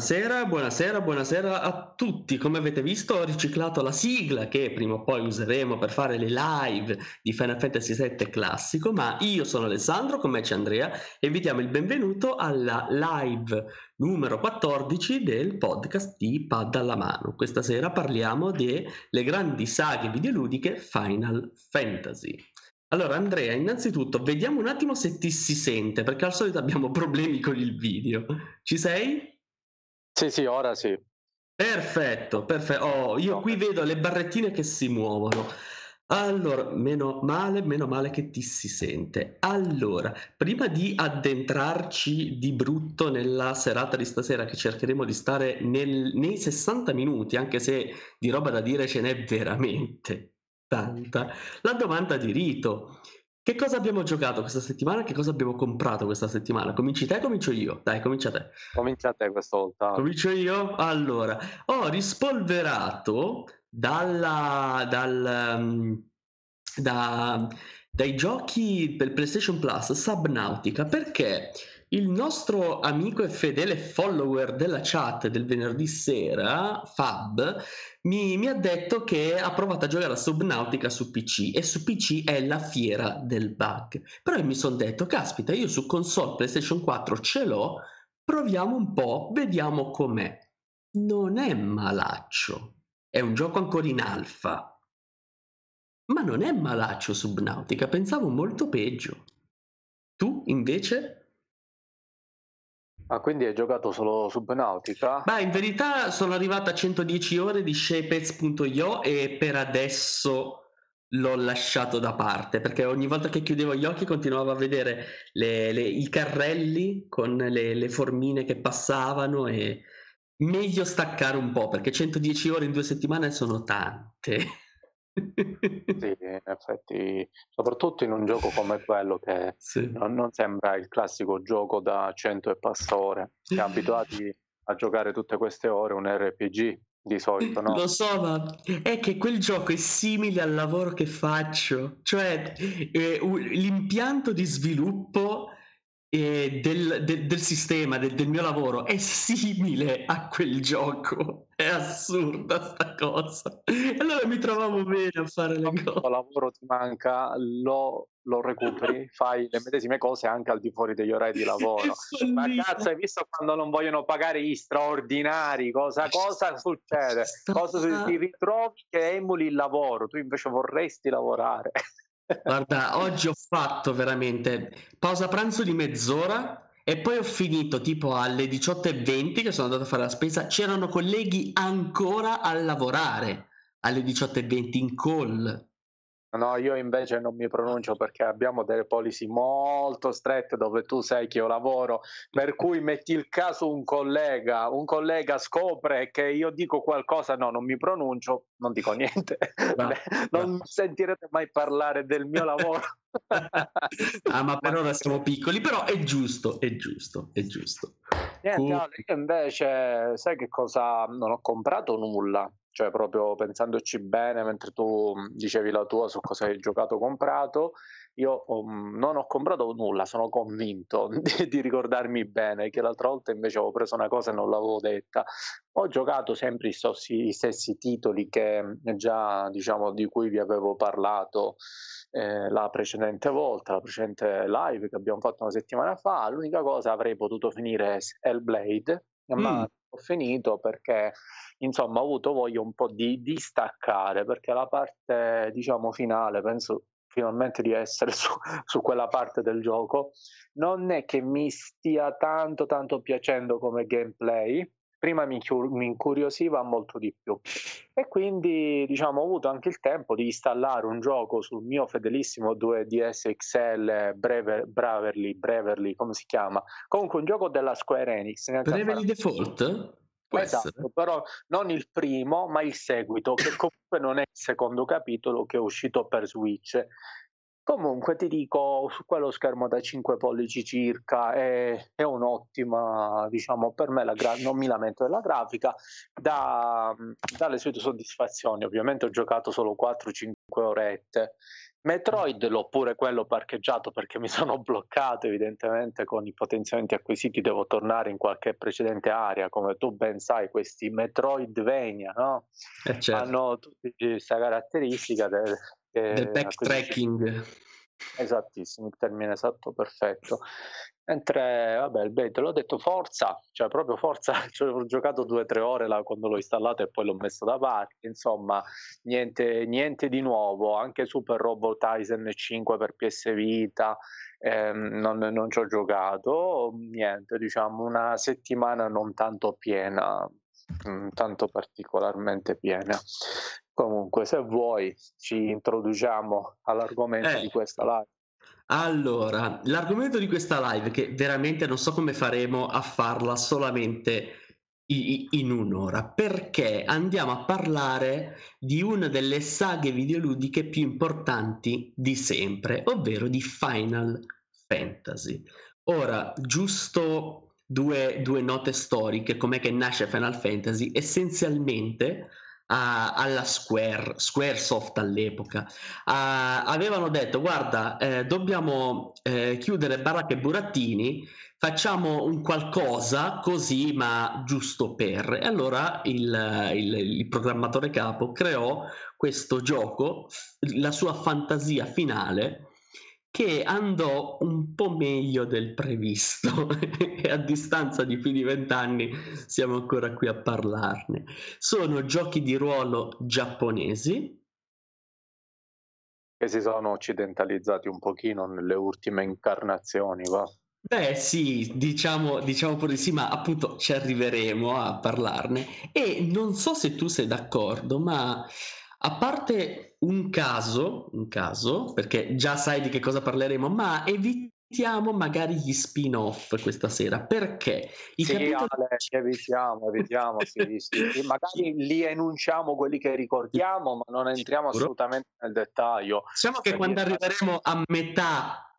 Buonasera, buonasera, buonasera a tutti. Come avete visto ho riciclato la sigla che prima o poi useremo per fare le live di Final Fantasy VII classico, ma io sono Alessandro, con me c'è Andrea e vi diamo il benvenuto alla live numero 14 del podcast di Pad alla mano. Questa sera parliamo delle grandi saghe videoludiche Final Fantasy. Allora Andrea, innanzitutto vediamo un attimo se ti si sente, perché al solito abbiamo problemi con il video. Ci sei? Sì, sì, ora sì. Perfetto, perfetto. Oh, io qui vedo le barrettine che si muovono. Allora, meno male, meno male che ti si sente. Allora, prima di addentrarci di brutto nella serata di stasera, che cercheremo di stare nel, nei 60 minuti, anche se di roba da dire ce n'è veramente tanta, la domanda di rito. Che cosa abbiamo giocato questa settimana? Che cosa abbiamo comprato questa settimana? Cominci te comincio io? Dai, comincia te. Comincia te questa volta. Comincio io? Allora, ho rispolverato dalla, dal, um, da, dai giochi per PlayStation Plus Subnautica perché il nostro amico e fedele follower della chat del venerdì sera, Fab, mi, mi, ha detto che ha provato a giocare a Subnautica su PC e su PC è la fiera del bug. Però io mi sono detto, caspita, io su console PlayStation 4 ce l'ho, proviamo un po', vediamo com'è. Non è malaccio, è un gioco ancora in alfa. Ma non è malaccio Subnautica, pensavo molto peggio. Tu invece? Ah, quindi hai giocato solo Subnautica? Ma in verità sono arrivata a 110 ore di Shapez.io e per adesso l'ho lasciato da parte perché ogni volta che chiudevo gli occhi continuavo a vedere le, le, i carrelli con le, le, formine che passavano e meglio staccare un po' perché 110 ore in due settimane sono tante. Sì, in effetti, soprattutto in un gioco come quello che Sì. non, non sembra il classico gioco da 100 e passa ore. Siamo abituati a giocare tutte queste ore un RPG di solito, no? Lo so, ma è che quel gioco è simile al lavoro che faccio, cioè eh, l'impianto di sviluppo eh, del, de, del, sistema, de, del mio lavoro è simile a quel gioco. È assurda sta cosa. E allora mi trovavo bene a fare le cose. Quando lavoro ti manca, lo, lo recuperi, fai le medesime cose anche al di fuori degli orari di lavoro. Ma cazzo, hai visto quando non vogliono pagare gli straordinari? Cosa, cosa succede? Cosa ti ritrovi che emuli il lavoro? Tu invece vorresti lavorare. Guarda, oggi ho fatto veramente pausa pranzo di mezz'ora e poi ho finito tipo alle 18.20 che sono andato a fare la spesa. C'erano colleghi ancora a lavorare alle 18.20 in call. No, io invece non mi pronuncio perché abbiamo delle policy molto strette dove tu sai che io lavoro, per cui metti il caso un collega, un collega scopre che io dico qualcosa, no, non mi pronuncio, non dico niente, no, non no. sentirete mai parlare del mio lavoro. ah, ma per ora siamo piccoli, però è giusto, è giusto, è giusto. Niente, io invece sai che cosa non ho comprato nulla cioè proprio pensandoci bene mentre tu dicevi la tua su cosa hai giocato o comprato, io um, non ho comprato nulla, sono convinto di, di, ricordarmi bene che l'altra volta invece avevo preso una cosa e non l'avevo detta. Ho giocato sempre i, stessi, i stessi titoli che già diciamo di cui vi avevo parlato eh, la precedente volta, la precedente live che abbiamo fatto una settimana fa. L'unica cosa avrei potuto finire è Hellblade, ma mm. ho finito perché insomma ho avuto voglia un po' di distaccare perché la parte diciamo finale penso finalmente di essere su, su, quella parte del gioco non è che mi stia tanto tanto piacendo come gameplay prima mi, incuriosiva molto di più e quindi diciamo ho avuto anche il tempo di installare un gioco sul mio fedelissimo 2DS XL Brever, Braverly, Breverly come si chiama comunque un gioco della Square Enix Bravely Default? Può esatto, essere. però non il primo, ma il seguito, che comunque non è il secondo capitolo che è uscito per Switch. Comunque ti dico, su quello schermo da 5 pollici circa è, è un'ottima, diciamo, per me la gra- non mi lamento della grafica, dà, dà le sue soddisfazioni. Ovviamente ho giocato solo 4-5 orette. Metroid l'ho pure quello parcheggiato perché mi sono bloccato evidentemente con i potenziamenti acquisiti devo tornare in qualche precedente area come tu ben sai questi Metroidvania no? Eh certo. hanno tutti questa caratteristica del, del backtracking. Esattissimo, il termine esatto, perfetto. Mentre, vabbè, il beta l'ho detto Forza, cioè proprio Forza, ci ho giocato due o tre ore là quando l'ho installato e poi l'ho messo da parte, insomma, niente, niente di nuovo, anche Super Robot Tyson 5 per PS Vita, ehm, non, non ci ho giocato, niente, diciamo, una settimana non tanto piena, mm, tanto particolarmente piena. Comunque, se vuoi, ci introduciamo all'argomento eh, di questa live. Allora, l'argomento di questa live, che veramente non so come faremo a farla solamente in un'ora, perché andiamo a parlare di una delle saghe videoludiche più importanti di sempre, ovvero di Final Fantasy. Ora, giusto due, due note storiche, com'è che nasce Final Fantasy? Essenzialmente a, alla Square, Squaresoft all'epoca, a, avevano detto guarda eh, dobbiamo eh, chiudere baracche e burattini, facciamo un qualcosa così ma giusto per. E allora il, il, il programmatore capo creò questo gioco, la sua fantasia finale che andò un po' meglio del previsto e a distanza di più di vent'anni siamo ancora qui a parlarne. Sono giochi di ruolo giapponesi. Che si sono occidentalizzati un pochino nelle ultime incarnazioni, va? Beh sì, diciamo, diciamo pure sì, ma appunto ci arriveremo a parlarne e non so se tu sei d'accordo, ma a parte un caso, un caso, perché già sai di che cosa parleremo, ma evitiamo magari gli spin-off questa sera, perché i sì, capitoli... Ale, evitiamo, evitiamo, sì, sì. magari li enunciamo quelli che ricordiamo, ma non entriamo assolutamente nel dettaglio. Diciamo che quando arriveremo a metà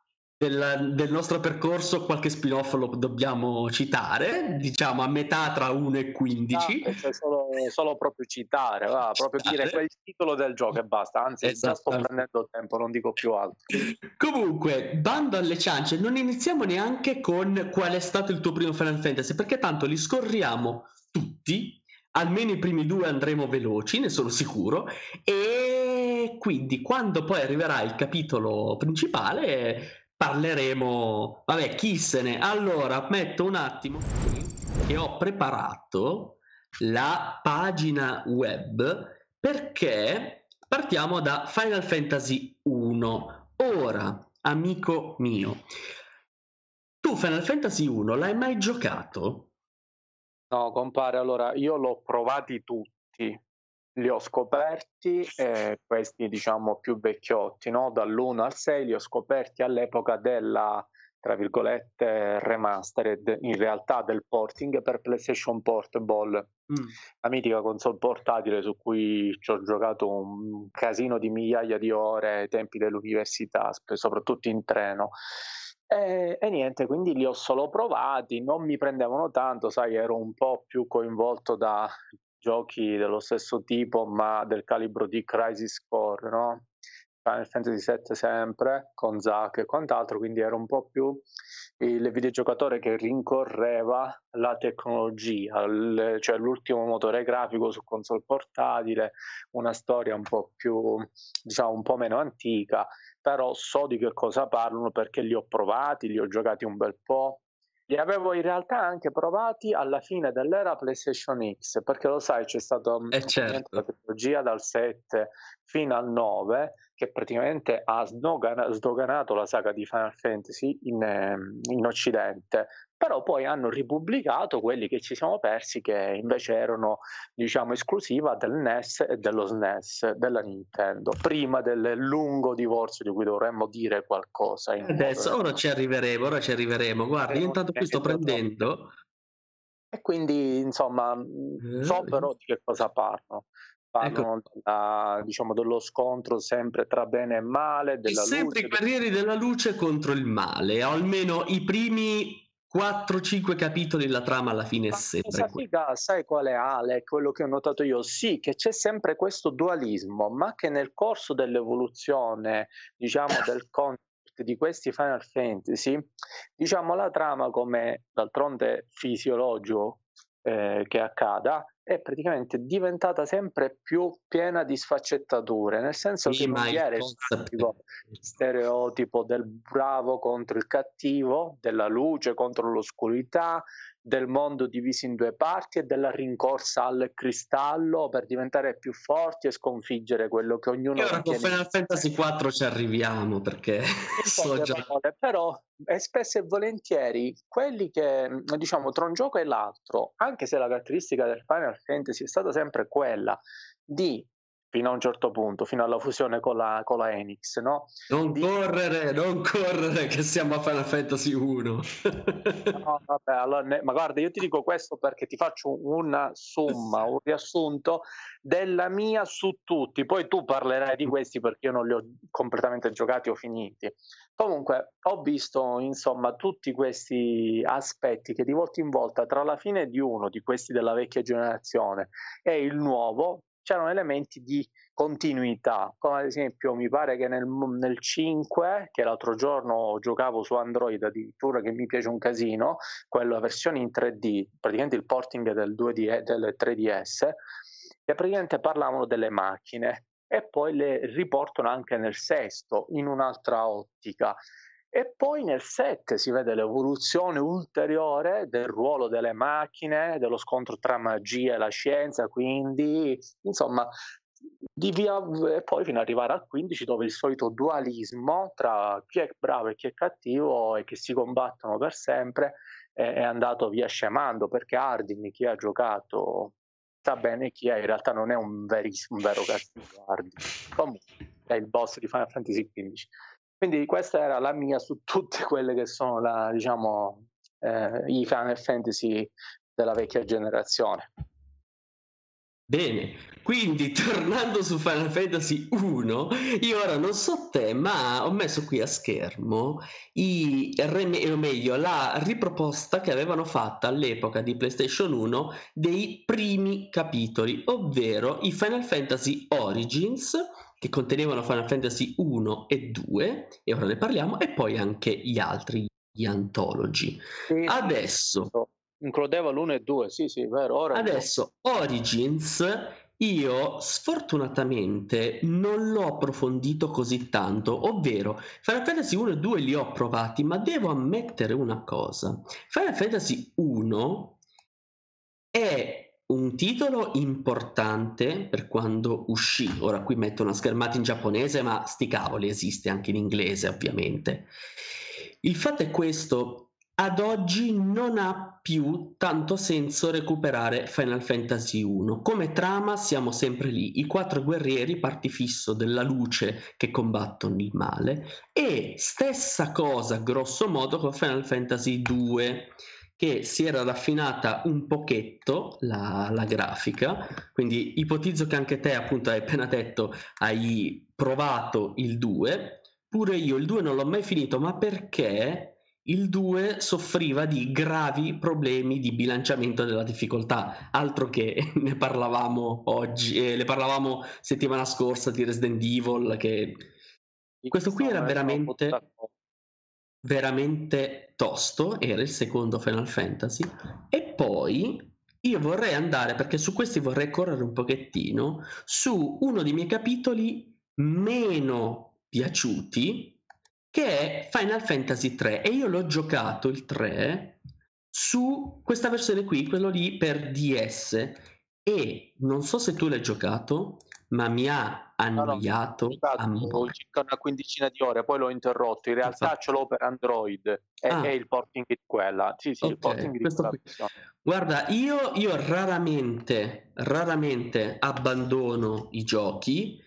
del, del, nostro percorso qualche spin-off lo dobbiamo citare, diciamo a metà tra 1 e 15. Ah, cioè solo, solo, proprio citare, va, proprio dire quel titolo del gioco e basta, anzi già sto prendendo tempo, non dico più altro. Comunque, bando alle ciance, non iniziamo neanche con qual è stato il tuo primo Final Fantasy, perché tanto li scorriamo tutti, almeno i primi due andremo veloci, ne sono sicuro, e quindi quando poi arriverà il capitolo principale parleremo, vabbè, chi se ne. Allora, metto un attimo che ho preparato la pagina web perché partiamo da Final Fantasy 1. Ora, amico mio, tu Final Fantasy 1 l'hai mai giocato? No, compare, allora io l'ho provati tutti, li ho scoperti, eh, questi diciamo più vecchiotti, no? dall'1 al 6 li ho scoperti all'epoca della tra virgolette remastered in realtà del porting per PlayStation Portable, mm. la mitica console portatile su cui ci ho giocato un casino di migliaia di ore ai tempi dell'università, soprattutto in treno. E, e, niente, quindi li ho solo provati, non mi prendevano tanto, sai, ero un po' più coinvolto da giochi dello stesso tipo, ma del calibro di Crisis Core, no? Final Fantasy 7 sempre, con Zack e quant'altro, quindi era un po' più il videogiocatore che rincorreva la tecnologia, cioè l'ultimo motore grafico su console portatile, una storia un po' più, diciamo, un po' meno antica, però so di che cosa parlano perché li ho provati, li ho giocati un bel po', li avevo in realtà anche provati alla fine dell'era PlayStation X, perché lo sai, c'è stata eh certo. la tecnologia dal 7 fino al 9 che praticamente ha sdoganato la saga di Final Fantasy in, ehm, in Occidente, però poi hanno ripubblicato quelli che ci siamo persi che invece erano diciamo esclusiva del NES e dello SNES della Nintendo prima del lungo divorzio di cui dovremmo dire qualcosa adesso ora ci arriveremo ora ci arriveremo. Guarda io intanto qui sto prendendo. E quindi insomma so eh, però di che cosa parlo ecco. della, diciamo, dello scontro sempre tra bene e male, della e sempre luce. i guerrieri della luce contro il male, o almeno i primi 4-5 capitoli la trama alla fine è sempre figa, sai qual è Ale? Quello che ho notato io, sì, che c'è sempre questo dualismo, ma che nel corso dell'evoluzione, diciamo, del concept di questi Final Fantasy, diciamo la trama come d'altronde fisiologico eh, che accada, è praticamente diventata sempre più piena di sfaccettature, nel senso sì, che non era il stereotipo del bravo contro il cattivo, della luce contro l'oscurità, del mondo diviso in due parti e della rincorsa al cristallo per diventare più forti e sconfiggere quello che ognuno e ora con Final Fantasy 4 ci arriviamo perché so già... parole, però e spesso e volentieri quelli che diciamo tra un gioco e l'altro anche se la caratteristica del Final Fantasy è stata sempre quella di fino a un certo punto, fino alla fusione con la, con la Enix, no? Non di... correre, non correre, che siamo a Final Fantasy 1. no, vabbè, allora, ne... ma guarda, io ti dico questo perché ti faccio una somma, un riassunto della mia su tutti, poi tu parlerai di questi perché io non li ho completamente giocati o finiti. Comunque, ho visto, insomma, tutti questi aspetti che di volta in volta, tra la fine di uno di questi della vecchia generazione e il nuovo, c'erano elementi di continuità, come ad esempio mi pare che nel, nel 5, che l'altro giorno giocavo su Android addirittura, che mi piace un casino, quella versione in 3D, praticamente il porting del, 2D, del 3DS, che praticamente parlavano delle macchine e poi le riportano anche nel sesto in un'altra ottica. E poi nel 7 si vede l'evoluzione ulteriore del ruolo delle macchine, dello scontro tra magia e la scienza, quindi insomma di via e poi fino ad arrivare al 15 dove il solito dualismo tra chi è bravo e chi è cattivo e che si combattono per sempre è, è andato via scemando perché Hardin chi ha giocato sa bene chi è in realtà non è un, veris- un vero cattivo Hardin. Comunque è il boss di Final Fantasy XV quindi questa era la mia su tutte quelle che sono la, diciamo, eh, i Final Fantasy della vecchia generazione. Bene, quindi tornando su Final Fantasy 1, io ora non so te, ma ho messo qui a schermo i rem- o meglio la riproposta che avevano fatto all'epoca di PlayStation 1 dei primi capitoli, ovvero i Final Fantasy Origins che contenevano Final Fantasy 1 e 2, e ora ne parliamo, e poi anche gli altri, gli antologi. Sì, Adesso... Includeva l'1 e 2, sì, sì, vero. Ora Adesso, Origins, io sfortunatamente non l'ho approfondito così tanto, ovvero Final Fantasy 1 e 2 li ho provati, ma devo ammettere una cosa. Final Fantasy 1 è un titolo importante per quando uscì. Ora qui metto una schermata in giapponese, ma sti cavoli, esiste anche in inglese, ovviamente. Il fatto è questo, ad oggi non ha più tanto senso recuperare Final Fantasy 1. Come trama siamo sempre lì, i quattro guerrieri, parti fisso della luce che combattono il male e stessa cosa grosso modo con Final Fantasy 2 che si era raffinata un pochetto la, la, grafica, quindi ipotizzo che anche te appunto hai appena detto hai provato il 2, pure io il 2 non l'ho mai finito, ma perché il 2 soffriva di gravi problemi di bilanciamento della difficoltà, altro che ne parlavamo oggi, eh, ne parlavamo settimana scorsa di Resident Evil, che questo qui era veramente veramente tosto, era il secondo Final Fantasy, e poi io vorrei andare, perché su questi vorrei correre un pochettino, su uno dei miei capitoli meno piaciuti, che è Final Fantasy 3, e io l'ho giocato il 3 su questa versione qui, quello lì per DS, e non so se tu l'hai giocato, ma mi ha annoiato no, no, circa una quindicina di ore, poi l'ho interrotto. In realtà esatto. ce l'ho per Android e ah. è il porting di quella. Sì, sì, okay, il porting di quella Guarda, io, io raramente, raramente abbandono i giochi,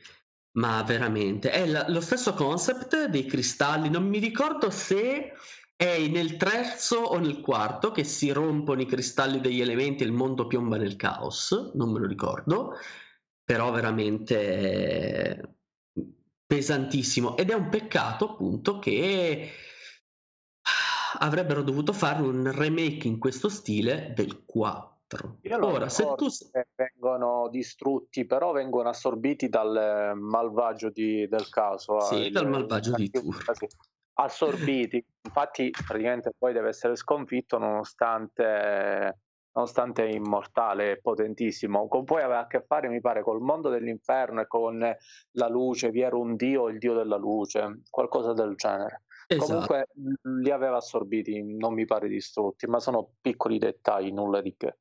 ma veramente è la, lo stesso concept dei cristalli. Non mi ricordo se è nel terzo o nel quarto che si rompono i cristalli degli elementi e il mondo piomba nel caos, non me lo ricordo però veramente pesantissimo ed è un peccato appunto che avrebbero dovuto fare un remake in questo stile del 4. Ora, se tu vengono distrutti, però vengono assorbiti dal malvagio di, del caso. Sì, dal malvagio di Tour. Assorbiti, infatti praticamente poi deve essere sconfitto nonostante nonostante immortale e potentissimo. Con poi aveva a che fare, mi pare, col mondo dell'inferno e con la luce, vi era un dio, il dio della luce, qualcosa del genere. Esatto. Comunque li aveva assorbiti, non mi pare distrutti, ma sono piccoli dettagli, nulla di che.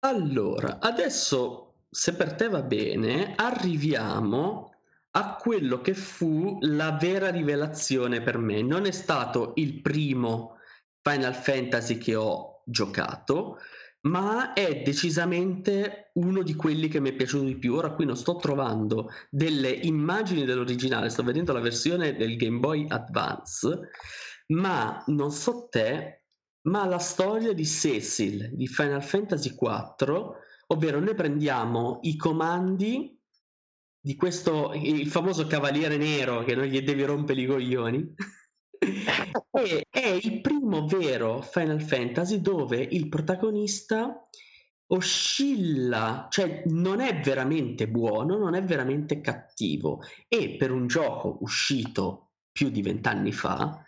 Allora, adesso, se per te va bene, arriviamo a quello che fu la vera rivelazione per me. Non è stato il primo Final Fantasy che ho giocato, ma è decisamente uno di quelli che mi è piaciuto di più. Ora qui non sto trovando delle immagini dell'originale, sto vedendo la versione del Game Boy Advance, ma non so te, ma la storia di Cecil di Final Fantasy IV, ovvero noi prendiamo i comandi di questo, il famoso cavaliere nero che non gli devi rompere i coglioni. e è il primo vero Final Fantasy dove il protagonista oscilla, cioè non è veramente buono, non è veramente cattivo e per un gioco uscito più di vent'anni fa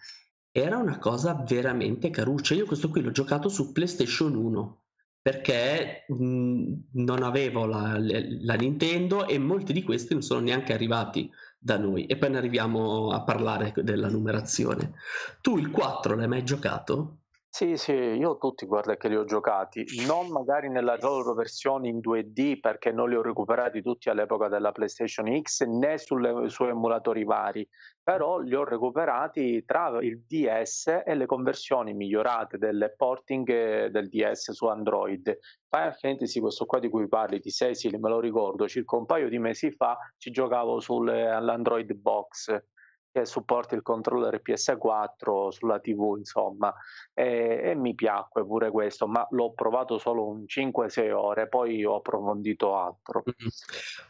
era una cosa veramente caruccia. Io questo qui l'ho giocato su PlayStation 1 perché mh, non avevo la, la, Nintendo e molti di questi non sono neanche arrivati da noi e poi ne arriviamo a parlare della numerazione. Tu il 4 l'hai mai giocato? Sì, sì, io tutti guarda che li ho giocati, non magari nella loro versione in 2D perché non li ho recuperati tutti all'epoca della PlayStation X né sulle, su emulatori vari, però li ho recuperati tra il DS e le conversioni migliorate delle porting del DS su Android. Final Fantasy, questo qua di cui parli, di Cecil, me lo ricordo, circa un paio di mesi fa ci giocavo sull'Android Box che supporta il controller PS4 sulla TV, insomma, e, e, mi piacque pure questo, ma l'ho provato solo un 5-6 ore, poi ho approfondito altro.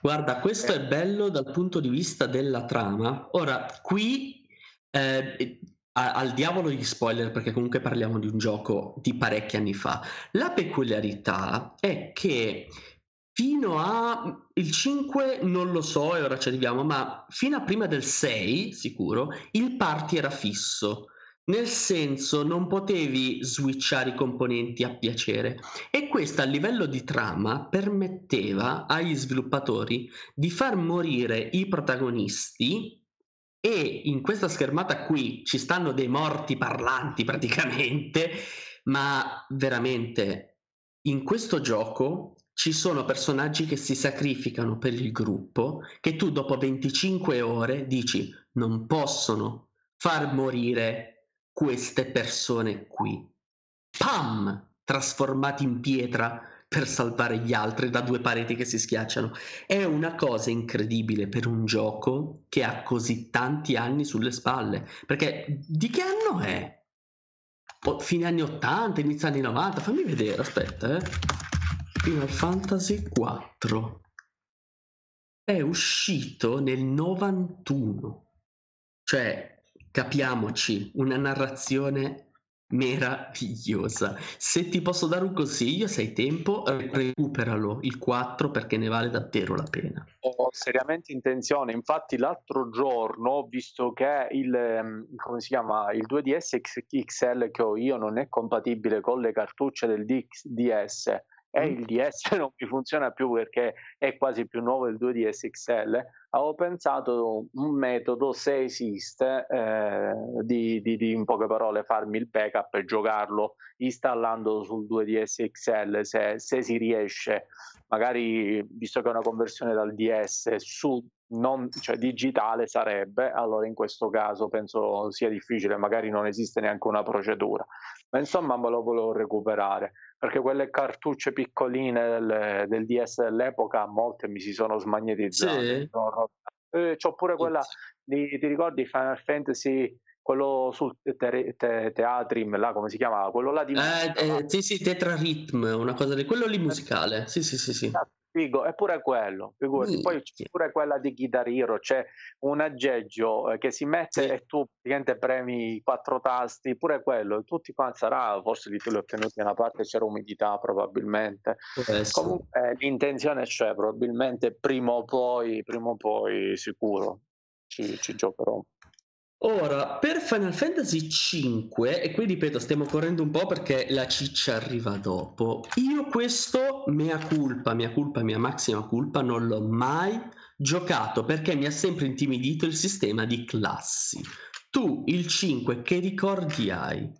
Guarda, questo eh. è bello dal punto di vista della trama. Ora, qui eh, al diavolo gli spoiler perché comunque parliamo di un gioco di parecchi anni fa. La peculiarità è che Fino a il 5 non lo so e ora ci arriviamo, ma fino a prima del 6, sicuro, il party era fisso. Nel senso non potevi switchare i componenti a piacere e questo a livello di trama permetteva agli sviluppatori di far morire i protagonisti e in questa schermata qui ci stanno dei morti parlanti praticamente, ma veramente in questo gioco ci sono personaggi che si sacrificano per il gruppo che tu dopo 25 ore dici non possono far morire queste persone qui. Pam! Trasformati in pietra per salvare gli altri da due pareti che si schiacciano. È una cosa incredibile per un gioco che ha così tanti anni sulle spalle. Perché di che anno è? Fine anni 80, inizio anni 90? Fammi vedere, aspetta, eh. Final Fantasy IV è uscito nel 91, cioè capiamoci, una narrazione meravigliosa. Se ti posso dare un consiglio, se hai tempo, recuperalo il 4 perché ne vale davvero la pena. Ho seriamente intenzione, infatti l'altro giorno ho visto che il, ehm, chiama, il 2DS XL che ho io non è compatibile con le cartucce del DS e il DS non mi funziona più perché è quasi più nuovo il 2DS XL, avevo pensato un metodo, se esiste, eh, di, di, di, in poche parole farmi il backup e giocarlo installando sul 2DS XL se, se si riesce, magari visto che è una conversione dal DS su non, cioè digitale sarebbe, allora in questo caso penso sia difficile, magari non esiste neanche una procedura, ma insomma me lo volevo recuperare perché quelle cartucce piccoline del, del DS dell'epoca molte mi si sono smagnetizzate. Sì. Eh, c'ho pure quella di, ti ricordi Final Fantasy quello sul te, te, teatrim là come si chiamava? Quello là di eh, eh, sì sì Tetra Rhythm una cosa di quello lì musicale. Sì sì sì sì figo, è pure quello, figurati. Poi c'è pure quella di Guitar Hero, c'è un aggeggio eh, che si mette sì. e tu praticamente premi i quattro tasti, pure quello, tutti quanti sarà, forse li tu li ottenuti da una parte c'era umidità probabilmente. Comunque eh, l'intenzione c'è, probabilmente prima o poi, prima o poi sicuro ci, ci giocherò. Ora, per Final Fantasy V, e qui ripeto, stiamo correndo un po' perché la ciccia arriva dopo. Io questo, mea culpa, mia culpa, mia massima culpa, non l'ho mai giocato perché mi ha sempre intimidito il sistema di classi. Tu, il 5, che ricordi hai?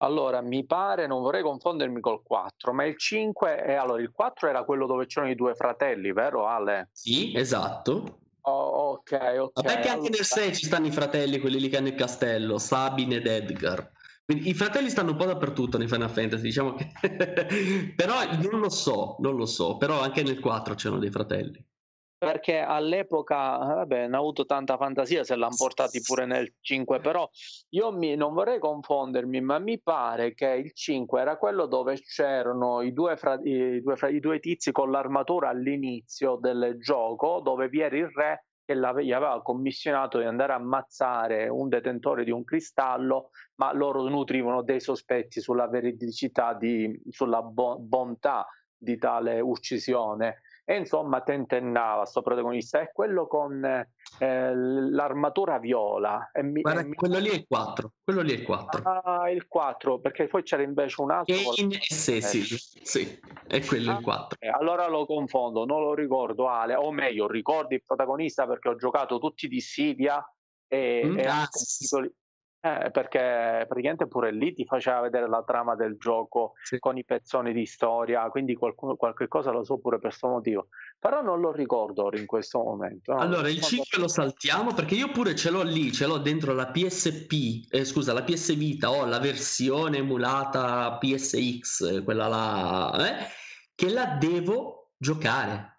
Allora, mi pare, non vorrei confondermi col 4, ma il 5 è allora il 4 era quello dove c'erano i due fratelli, vero Ale? Sì, esatto. Oh, ok, ok. Vabbè che anche nel 6 ci stanno i fratelli, quelli lì che hanno il castello, Sabine ed Edgar. Quindi i fratelli stanno un po' dappertutto nei Final Fantasy, diciamo che... però non lo so, non lo so, però anche nel 4 c'erano dei fratelli perché all'epoca vabbè, hanno avuto tanta fantasia se l'hanno portati pure nel 5 però io mi, non vorrei confondermi ma mi pare che il 5 era quello dove c'erano i due, fra, i, due, i due tizi con l'armatura all'inizio del gioco dove vi era il re che gli aveva commissionato di andare a ammazzare un detentore di un cristallo, ma loro nutrivano dei sospetti sulla veridicità, di, sulla bo- bontà di tale uccisione e insomma tentennava sto protagonista. È quello con eh, l'armatura viola. Mi, Guarda, mi... quello lì è il 4 quello lì è il 4 ah il 4 perché poi c'era invece un altro Kane sì, sì, sì, è quello ah, il 4 eh, allora lo confondo non lo ricordo Ale o meglio ricordi il protagonista perché ho giocato tutti di Sidia e, mm, e ah, sì. Eh, perché praticamente pure lì ti faceva vedere la trama del gioco sì. con i pezzoni di storia, quindi qualcuno, qualche cosa lo so pure per questo motivo, però non lo ricordo ora in questo momento. No? Allora, il 5 lo saltiamo perché io pure ce l'ho lì, ce l'ho dentro la PSP, eh, scusa, la PS Vita, ho la versione emulata PSX, quella là, eh, che la devo giocare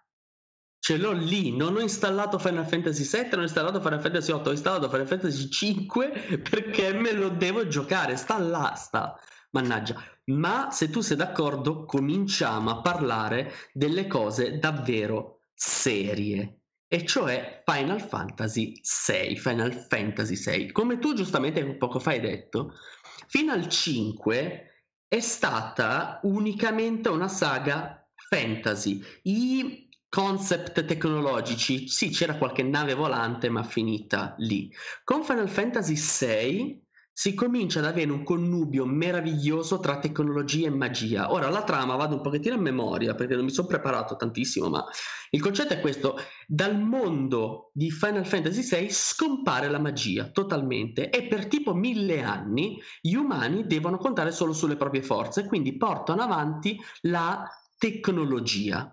ce l'ho lì, non ho installato Final Fantasy VII, non ho installato Final Fantasy VIII, ho installato Final Fantasy V perché me lo devo giocare, sta là, sta, mannaggia. Ma se tu sei d'accordo, cominciamo a parlare delle cose davvero serie, e cioè Final Fantasy VI, Final Fantasy VI. Come tu giustamente poco fa hai detto, fino al 5 è stata unicamente una saga fantasy. I concept tecnologici, sì, c'era qualche nave volante, ma finita lì. Con Final Fantasy VI si comincia ad avere un connubio meraviglioso tra tecnologia e magia. Ora la trama vado un pochettino a memoria perché non mi sono preparato tantissimo, ma il concetto è questo: dal mondo di Final Fantasy VI scompare la magia totalmente e per tipo mille anni gli umani devono contare solo sulle proprie forze, quindi portano avanti la tecnologia.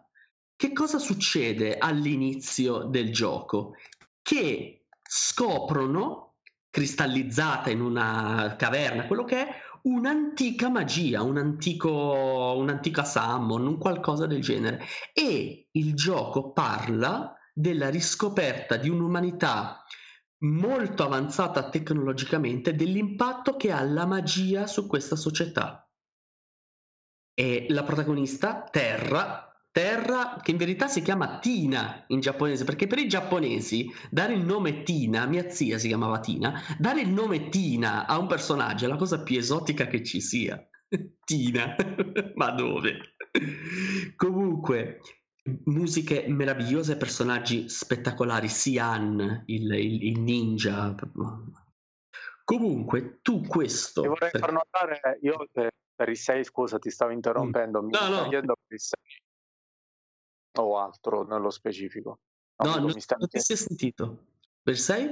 Che cosa succede all'inizio del gioco? Che scoprono, cristallizzata in una caverna, quello che è, un'antica magia, un antico, un'antica summon, un qualcosa del genere. E il gioco parla della riscoperta di un'umanità molto avanzata tecnologicamente, dell'impatto che ha la magia su questa società. E la protagonista, Terra, terra che in verità si chiama Tina in giapponese, perché per i giapponesi dare il nome Tina, mia zia si chiamava Tina, dare il nome Tina a un personaggio è la cosa più esotica che ci sia. Tina, ma dove? Comunque, musiche meravigliose, personaggi spettacolari, Sian, il, il, il ninja. Comunque, tu questo... Ti vorrei per... far notare, io per il 6, scusa, ti stavo interrompendo, mm. mi no, no. per il 6 o altro nello specifico? No, no non, mi stai... non ti sei sentito. Per 6?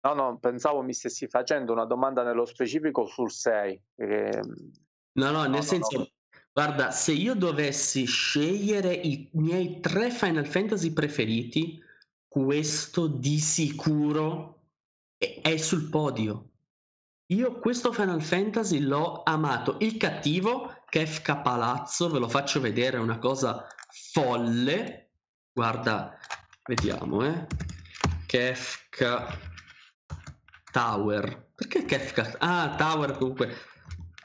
No, no, pensavo mi stessi facendo una domanda nello specifico sul 6. Perché... No, no, nel no, senso, no. guarda, se io dovessi scegliere i miei tre Final Fantasy preferiti, questo di sicuro è, è sul podio. Io questo Final Fantasy l'ho amato. Il cattivo, Kefka Palazzo, ve lo faccio vedere, è una cosa folle. Guarda, vediamo, eh. Kefka Tower. Perché Kefka? Ah, Tower comunque.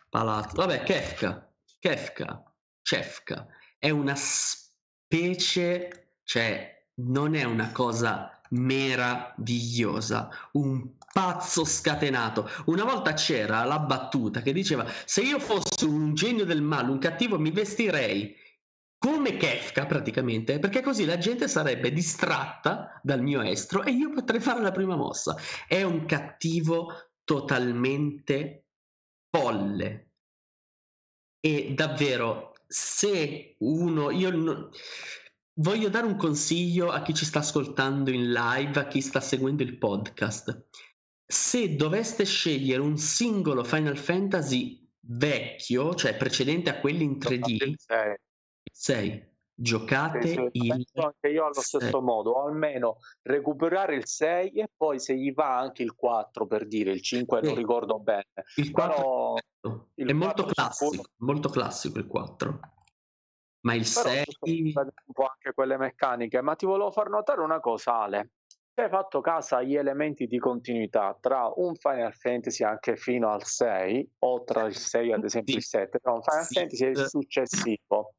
Palazzo. Vabbè, Kefka. Kefka. Cefka. È una specie, cioè, non è una cosa meravigliosa, un pazzo scatenato. Una volta c'era la battuta che diceva: Se io fossi un genio del male, un cattivo, mi vestirei come Kefka praticamente, perché così la gente sarebbe distratta dal mio estro e io potrei fare la prima mossa. È un cattivo totalmente folle. E davvero, se uno, io no, voglio dare un consiglio a chi ci sta ascoltando in live, a chi sta seguendo il podcast. Se doveste scegliere un singolo Final Fantasy vecchio, cioè precedente a quelli in 3D, 6. Giocate sì, sì, il anche io allo 6. stesso modo, o almeno recuperare il 6 e poi se gli va anche il 4 per dire, il 5 sì. non ricordo bene. Il 4 Però, il è molto classico, sicuro. molto classico il 4. Ma il Però 6 un po' anche quelle meccaniche, ma ti volevo far notare una cosa Ale. Se hai fatto caso agli elementi di continuità tra un Final Fantasy anche fino al 6 o tra il 6 ad esempio il 7, tra un Final Fantasy successivo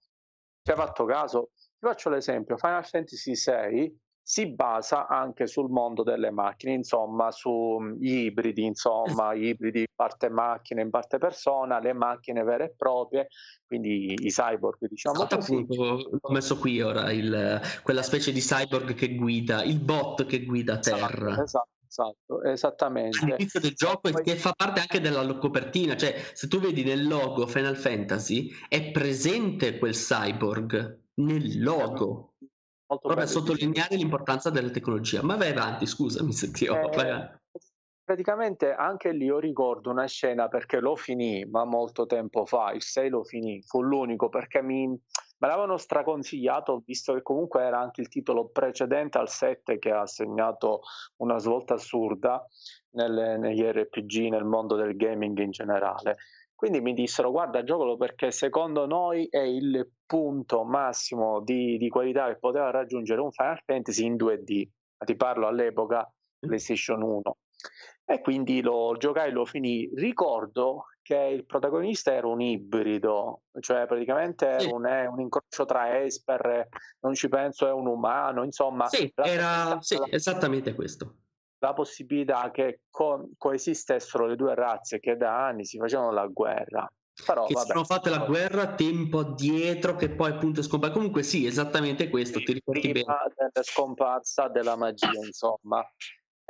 ci hai fatto caso? Ti faccio l'esempio, Final Fantasy VI si basa anche sul mondo delle macchine, insomma, sugli ibridi, insomma, ibridi in parte macchina, in parte persona, le macchine vere e proprie, quindi i cyborg, diciamo esatto, così. Appunto, ho messo qui ora il, quella specie di cyborg che guida, il bot che guida esatto, Terra. Esatto, esatto. Esatto, esattamente. All'inizio del gioco poi... che fa parte anche della copertina, cioè se tu vedi nel logo Final Fantasy è presente quel cyborg nel logo. Molto Proprio a sottolineare l'importanza della tecnologia. Ma vai avanti, scusami se ti ho... Eh, praticamente anche lì io ricordo una scena perché lo finì, ma molto tempo fa, il 6 lo finì, fu l'unico perché mi me l'avevano straconsigliato visto che comunque era anche il titolo precedente al 7 che ha segnato una svolta assurda nelle, negli RPG, nel mondo del gaming in generale. Quindi mi dissero guarda giocalo perché secondo noi è il punto massimo di, di qualità che poteva raggiungere un Final Fantasy in 2D. Ti parlo all'epoca PlayStation 1. E quindi lo giocai e lo finì. Ricordo che il protagonista era un ibrido, cioè praticamente sì. un, un, incrocio tra Esper, non ci penso, è un umano, insomma. Sì, era sì, esattamente questo. La possibilità che co- coesistessero le due razze che da anni si facevano la guerra. Però, che vabbè, si sono fatte la guerra tempo addietro che poi appunto è scomparsa. Comunque sì, esattamente questo, sì, ti ricordi bene. della scomparsa della magia, insomma.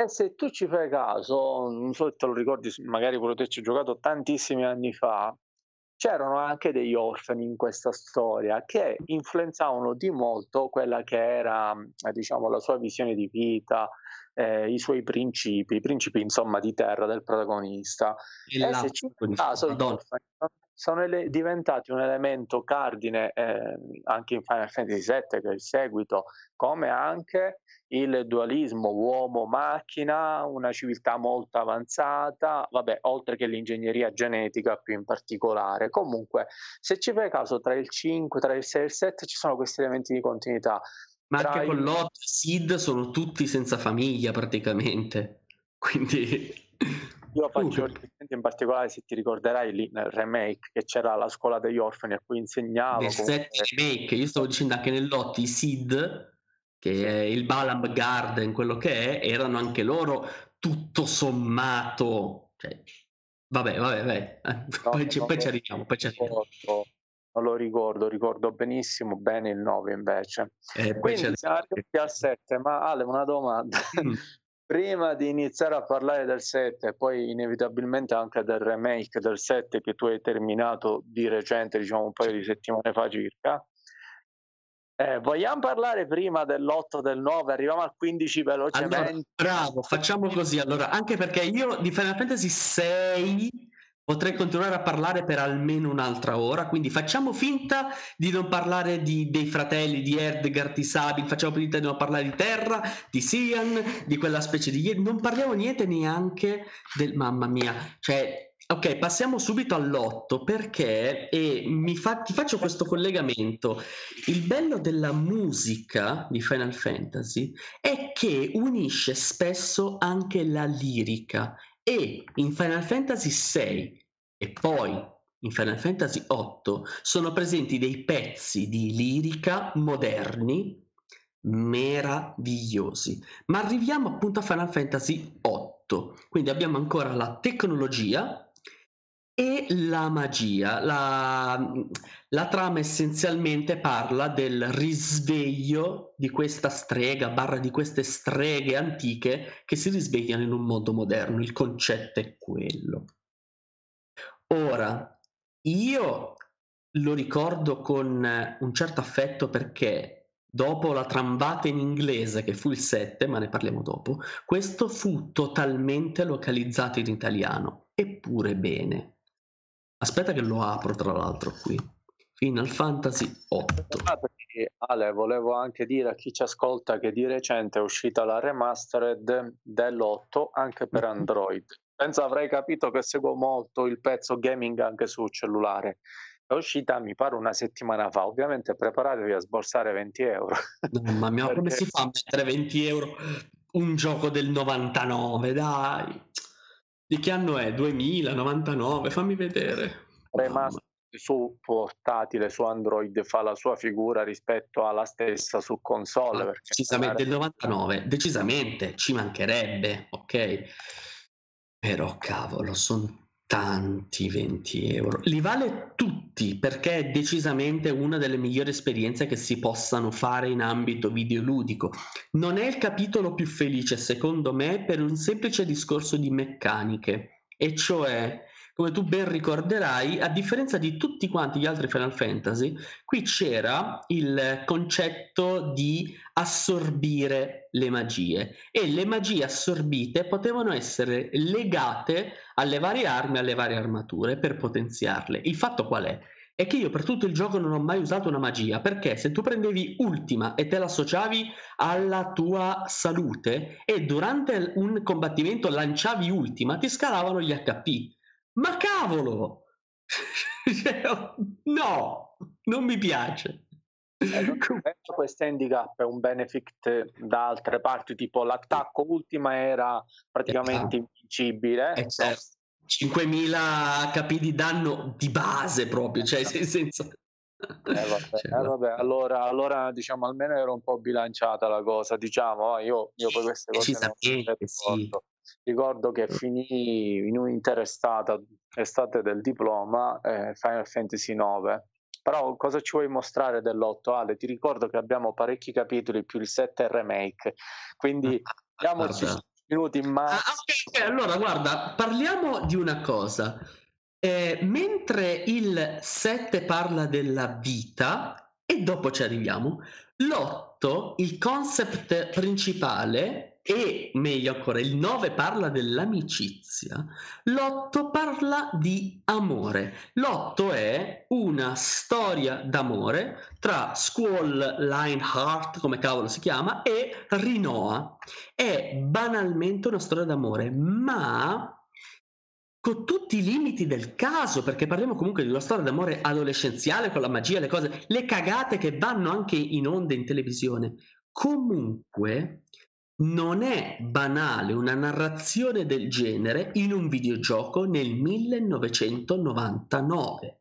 E se tu ci fai caso, non so se te lo ricordi, magari pure te ci hai giocato tantissimi anni fa, c'erano anche degli orfani in questa storia che influenzavano di molto quella che era, eh, diciamo, la sua visione di vita, eh, i suoi principi, i principi insomma di terra del protagonista. E, e se ci fai caso, gli orfani sono ele- diventati un elemento cardine eh, anche in Final Fantasy VII, che è il seguito, come anche il dualismo uomo-macchina, una civiltà molto avanzata, vabbè, oltre che l'ingegneria genetica più in particolare. Comunque, se ci fai caso, tra il 5, tra il 6 e il 7 ci sono questi elementi di continuità. Ma anche il... con l'8 Sid sono tutti senza famiglia praticamente. Quindi... Io faccio riferimento in particolare, se ti ricorderai lì nel remake, che c'era la scuola degli orfani a cui insegnavo. Nel comunque... 7 remake, io stavo dicendo anche nell'8 i Sid che è il Balam Garden, quello che è, erano anche loro tutto sommato. Cioè, vabbè, vabbè, vabbè. No, poi, ci, poi ci arriviamo, poi ci arriviamo. Non lo ricordo, ricordo benissimo bene il 9 invece. Eh, Quindi siamo arrivati al 7, ma Ale, una domanda. Mm. Prima di iniziare a parlare del 7 e poi inevitabilmente anche del remake del 7 che tu hai terminato di recente, diciamo un paio di settimane fa circa, eh, vogliamo parlare prima dell'8 del 9? Arriviamo al 15 velocemente. Allora, bravo, facciamo così. Allora, anche perché io di Final Fantasy 6 potrei continuare a parlare per almeno un'altra ora, quindi facciamo finta di non parlare di, dei fratelli di Erdgar, di Sabin, facciamo finta di non parlare di Terra, di Sian, di quella specie di... Non parliamo niente neanche del... Mamma mia, cioè Ok, passiamo subito all'otto perché e fa, ti faccio questo collegamento. Il bello della musica di Final Fantasy è che unisce spesso anche la lirica e in Final Fantasy VI e poi in Final Fantasy VIII sono presenti dei pezzi di lirica moderni meravigliosi. Ma arriviamo appunto a Final Fantasy VIII. Quindi abbiamo ancora la tecnologia e la magia. La, la trama essenzialmente parla del risveglio di questa strega, barra di queste streghe antiche che si risvegliano in un mondo moderno. Il concetto è quello. Ora, io lo ricordo con un certo affetto perché dopo la trambata in inglese che fu il 7, ma ne parliamo dopo, questo fu totalmente localizzato in italiano. Eppure bene. Aspetta che lo apro tra l'altro qui. Final Fantasy 8. Ah, Ale, volevo anche dire a chi ci ascolta che di recente è uscita la remastered dell'8 anche per mm-hmm. Android penso avrei capito che seguo molto il pezzo gaming anche sul cellulare. È uscita, mi pare, una settimana fa. Ovviamente preparatevi a sborsare 20 euro. Mamma mia, Perché... come si fa a mettere 20 euro un gioco del 99? Dai, di che anno è? 2000, 99? Fammi vedere. Remaster su portatile, su Android, fa la sua figura rispetto alla stessa su console. Ah, decisamente, del 99, decisamente, ci mancherebbe, ok? Però cavolo, sono tanti 20 euro. Li vale tutti perché è decisamente una delle migliori esperienze che si possano fare in ambito videoludico. Non è il capitolo più felice, secondo me, per un semplice discorso di meccaniche, e cioè come tu ben ricorderai, a differenza di tutti quanti gli altri Final Fantasy, qui c'era il concetto di assorbire le magie e le magie assorbite potevano essere legate alle varie armi, alle varie armature per potenziarle. Il fatto qual è? È che io per tutto il gioco non ho mai usato una magia perché se tu prendevi ultima e te l'associavi alla tua salute e durante un combattimento lanciavi ultima ti scalavano gli HP ma cavolo! Cioè, no, non mi piace. Eh, questo handicap è un benefit da altre parti, tipo l'attacco ultima era praticamente esatto. invincibile. Eh, certo. 5000 HP di danno di base proprio, cioè esatto. senza... Eh vabbè, cioè, eh vabbè, allora, allora diciamo almeno era un po' bilanciata la cosa, diciamo, io, io poi queste cose non sì. Ricordo che finì in un'interessata estate del diploma eh, Final Fantasy 9. Però cosa ci vuoi mostrare dell'8 Ale? Ti ricordo che abbiamo parecchi capitoli più il 7 remake, quindi diamoci ah, minuti in mano. Ah, okay, allora guarda, parliamo di una cosa. Eh, mentre il 7 parla della vita, e dopo ci arriviamo, l'8, il concept principale e meglio ancora il 9 parla dell'amicizia, l'8 parla di amore. L'8 è una storia d'amore tra Squall Lineheart, come cavolo si chiama, e Rinoa. È banalmente una storia d'amore, ma con tutti i limiti del caso, perché parliamo comunque di una storia d'amore adolescenziale con la magia, le cose, le cagate che vanno anche in onda in televisione. Comunque, non è banale una narrazione del genere in un videogioco nel 1999.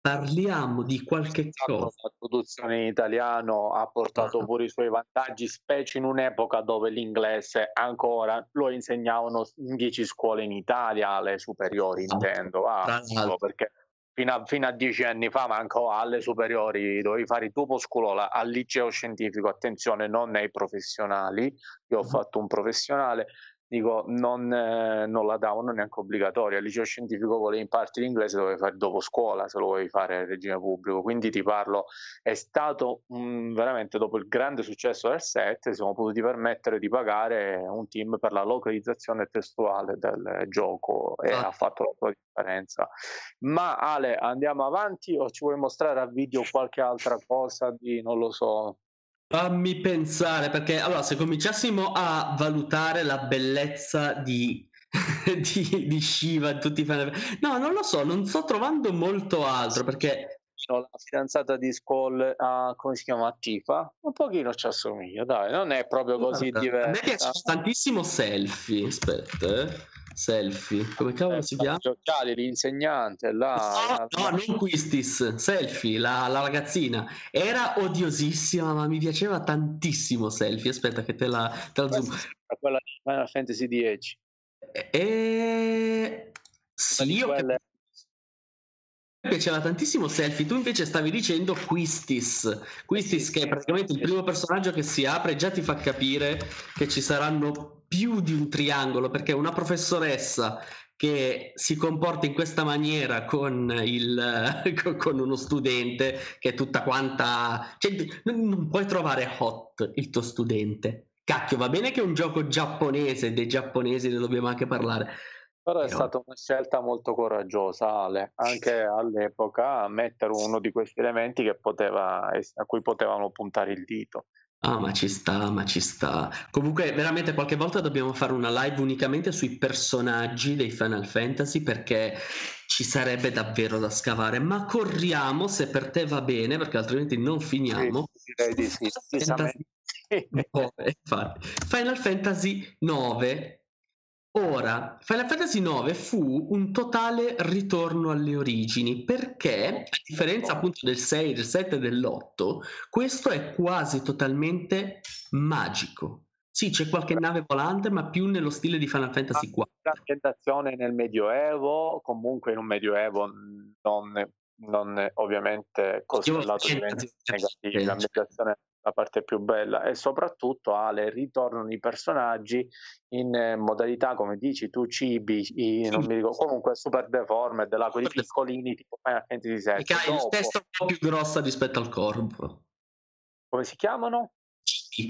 Parliamo di qualche cosa. La produzione in italiano ha portato ah. pure i suoi vantaggi, specie in un'epoca dove l'inglese ancora lo insegnavano in 10 scuole in Italia, alle superiori intendo, ah, perché fino a, fino a, dieci anni fa, manco alle superiori, dovevi fare il dopo scuola al liceo scientifico, attenzione, non nei professionali, io ho fatto un professionale, dico, non, eh, non, la davano neanche obbligatoria. Al liceo scientifico volevi imparare l'inglese, dovevi fare dopo scuola se lo volevi fare in regime pubblico. Quindi ti parlo, è stato um, veramente dopo il grande successo del set, siamo potuti permettere di pagare un team per la localizzazione testuale del gioco e ah. ha fatto la sua differenza. Ma Ale, andiamo avanti o ci vuoi mostrare a video qualche altra cosa di, non lo so, Fammi pensare, perché allora se cominciassimo a valutare la bellezza di, di, di Shiva, tutti i fan... No, non lo so, non sto trovando molto altro, perché... La fidanzata di Skull, uh, come si chiama? Tifa? Un pochino ci assomiglia, dai, non è proprio così Guarda, diversa. A me piace tantissimo selfie, aspetta, eh. Selfie, come cavolo si chiama? Occhiali, l'insegnante, là. No, no, non Quistis, Selfie, la, la, ragazzina. Era odiosissima, ma mi piaceva tantissimo Selfie. Aspetta che te la, te la zoom. Quella di Final Fantasy X. E... Sì, io quelle... mi piaceva tantissimo Selfie, tu invece stavi dicendo Quistis, Quistis che è praticamente il primo personaggio che si apre già ti fa capire che ci saranno più di un triangolo, perché una professoressa che si comporta in questa maniera con, il, con uno studente che è tutta quanta... Cioè, non puoi trovare hot il tuo studente. Cacchio, va bene che è un gioco giapponese, dei giapponesi ne dobbiamo anche parlare. Però è stata una scelta molto coraggiosa, Ale, anche all'epoca, mettere uno di questi elementi poteva, a cui potevano puntare il dito. Ah, ma ci sta, ma ci sta. Comunque, veramente qualche volta dobbiamo fare una live unicamente sui personaggi dei Final Fantasy perché ci sarebbe davvero da scavare. Ma corriamo se per te va bene, perché altrimenti non finiamo. Sì, direi di sì. Final Fantasy 9 Ora, Final Fantasy IX fu un totale ritorno alle origini perché, a differenza appunto del 6, del 7 e dell'8, questo è quasi totalmente magico. Sì, c'è qualche nave volante, ma più nello stile di Final Fantasy IV. L'ambientazione nel Medioevo, comunque in un Medioevo non, non ovviamente costellato di l'ambientazione la parte più bella e soprattutto Ale ritornano i personaggi in eh, modalità come dici tu cibi non mi ricordo comunque super deformed là quelli piccolini tipo Final Fantasy VII che hai il testa un po' più grossa rispetto al corpo. Come si chiamano?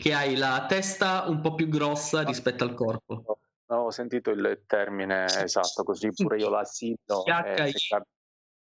che hai la testa un po' più grossa rispetto al corpo. non ho sentito il termine esatto così pure io la cito e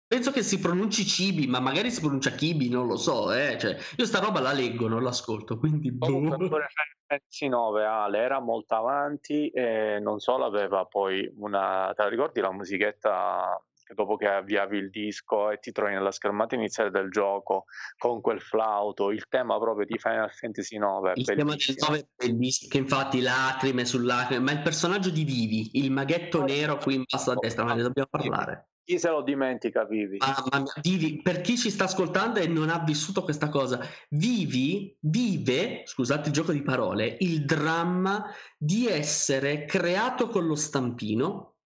Penso che si pronunci cibi, ma magari si pronuncia kibi, non lo so. Eh? Cioè, io sta roba la leggo, non l'ascolto, quindi... Comunque, boh. Fantasy 9 Ale era molto avanti e non solo aveva poi una... Te la ricordi la musichetta dopo che avviavi il disco e ti trovi nella schermata iniziale del gioco con quel flauto, il tema proprio di Final Fantasy 9. Il tema del 9 è bellissimo, che infatti lacrime sull'acrime, ma il personaggio di Vivi, il maghetto nero qui in basso a destra, ma ne dobbiamo parlare. Chi se lo dimentica, Vivi? Mamma mia, Vivi, per chi ci sta ascoltando e non ha vissuto questa cosa, Vivi vive, scusate il gioco di parole, il dramma di essere creato con lo stampino,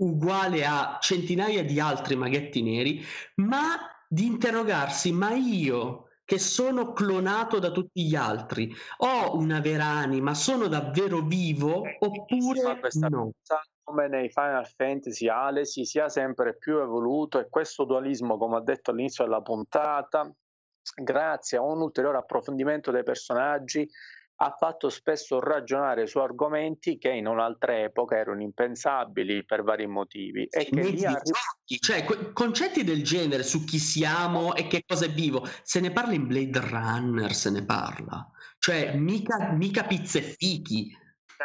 uguale a centinaia di altri maghetti neri, ma di interrogarsi, ma io che sono clonato da tutti gli altri, ho una vera anima, sono davvero vivo eh, oppure no? come nei Final Fantasy Ale si sia sempre più evoluto e questo dualismo, come ho detto all'inizio della puntata, grazie a un ulteriore approfondimento dei personaggi, ha fatto spesso ragionare su argomenti che in un'altra epoca erano impensabili per vari motivi. E che lì arri- cioè, concetti del genere su chi siamo e che cosa è vivo, se ne parla in Blade Runner, se ne parla. Cioè, mica, mica pizze fichi,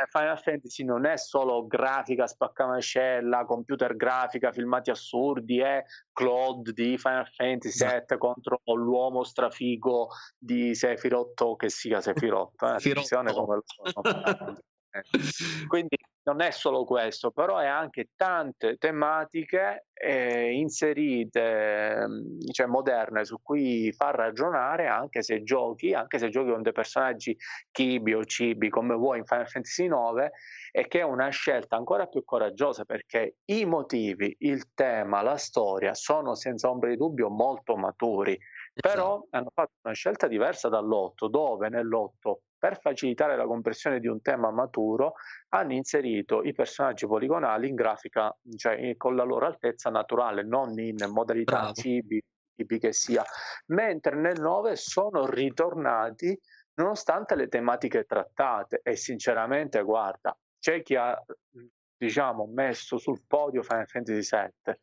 Final Fantasy non è solo grafica spaccamascella, computer grafica, filmati assurdi, è Claude di Final Fantasy VII contro l'uomo strafigo di Sephiroth che sia Sephiroth, eh, come lo Quindi non è solo questo, però è anche tante tematiche eh, inserite, mm, cioè moderne, su cui far ragionare anche se giochi, anche se giochi con dei personaggi chibi o cibi come vuoi in Final Fantasy IX, e che è una scelta ancora più coraggiosa perché i motivi, il tema, la storia sono senza ombra di dubbio molto maturi. Però esatto. hanno fatto una scelta diversa dall'otto, dove nell'otto per facilitare la compressione di un tema maturo, hanno inserito i personaggi poligonali in grafica, cioè con la loro altezza naturale, non in modalità Bravo. cibi, tipi che sia, mentre nel 9 sono ritornati nonostante le tematiche trattate e sinceramente guarda, c'è chi ha diciamo messo sul podio Final Fantasy VII,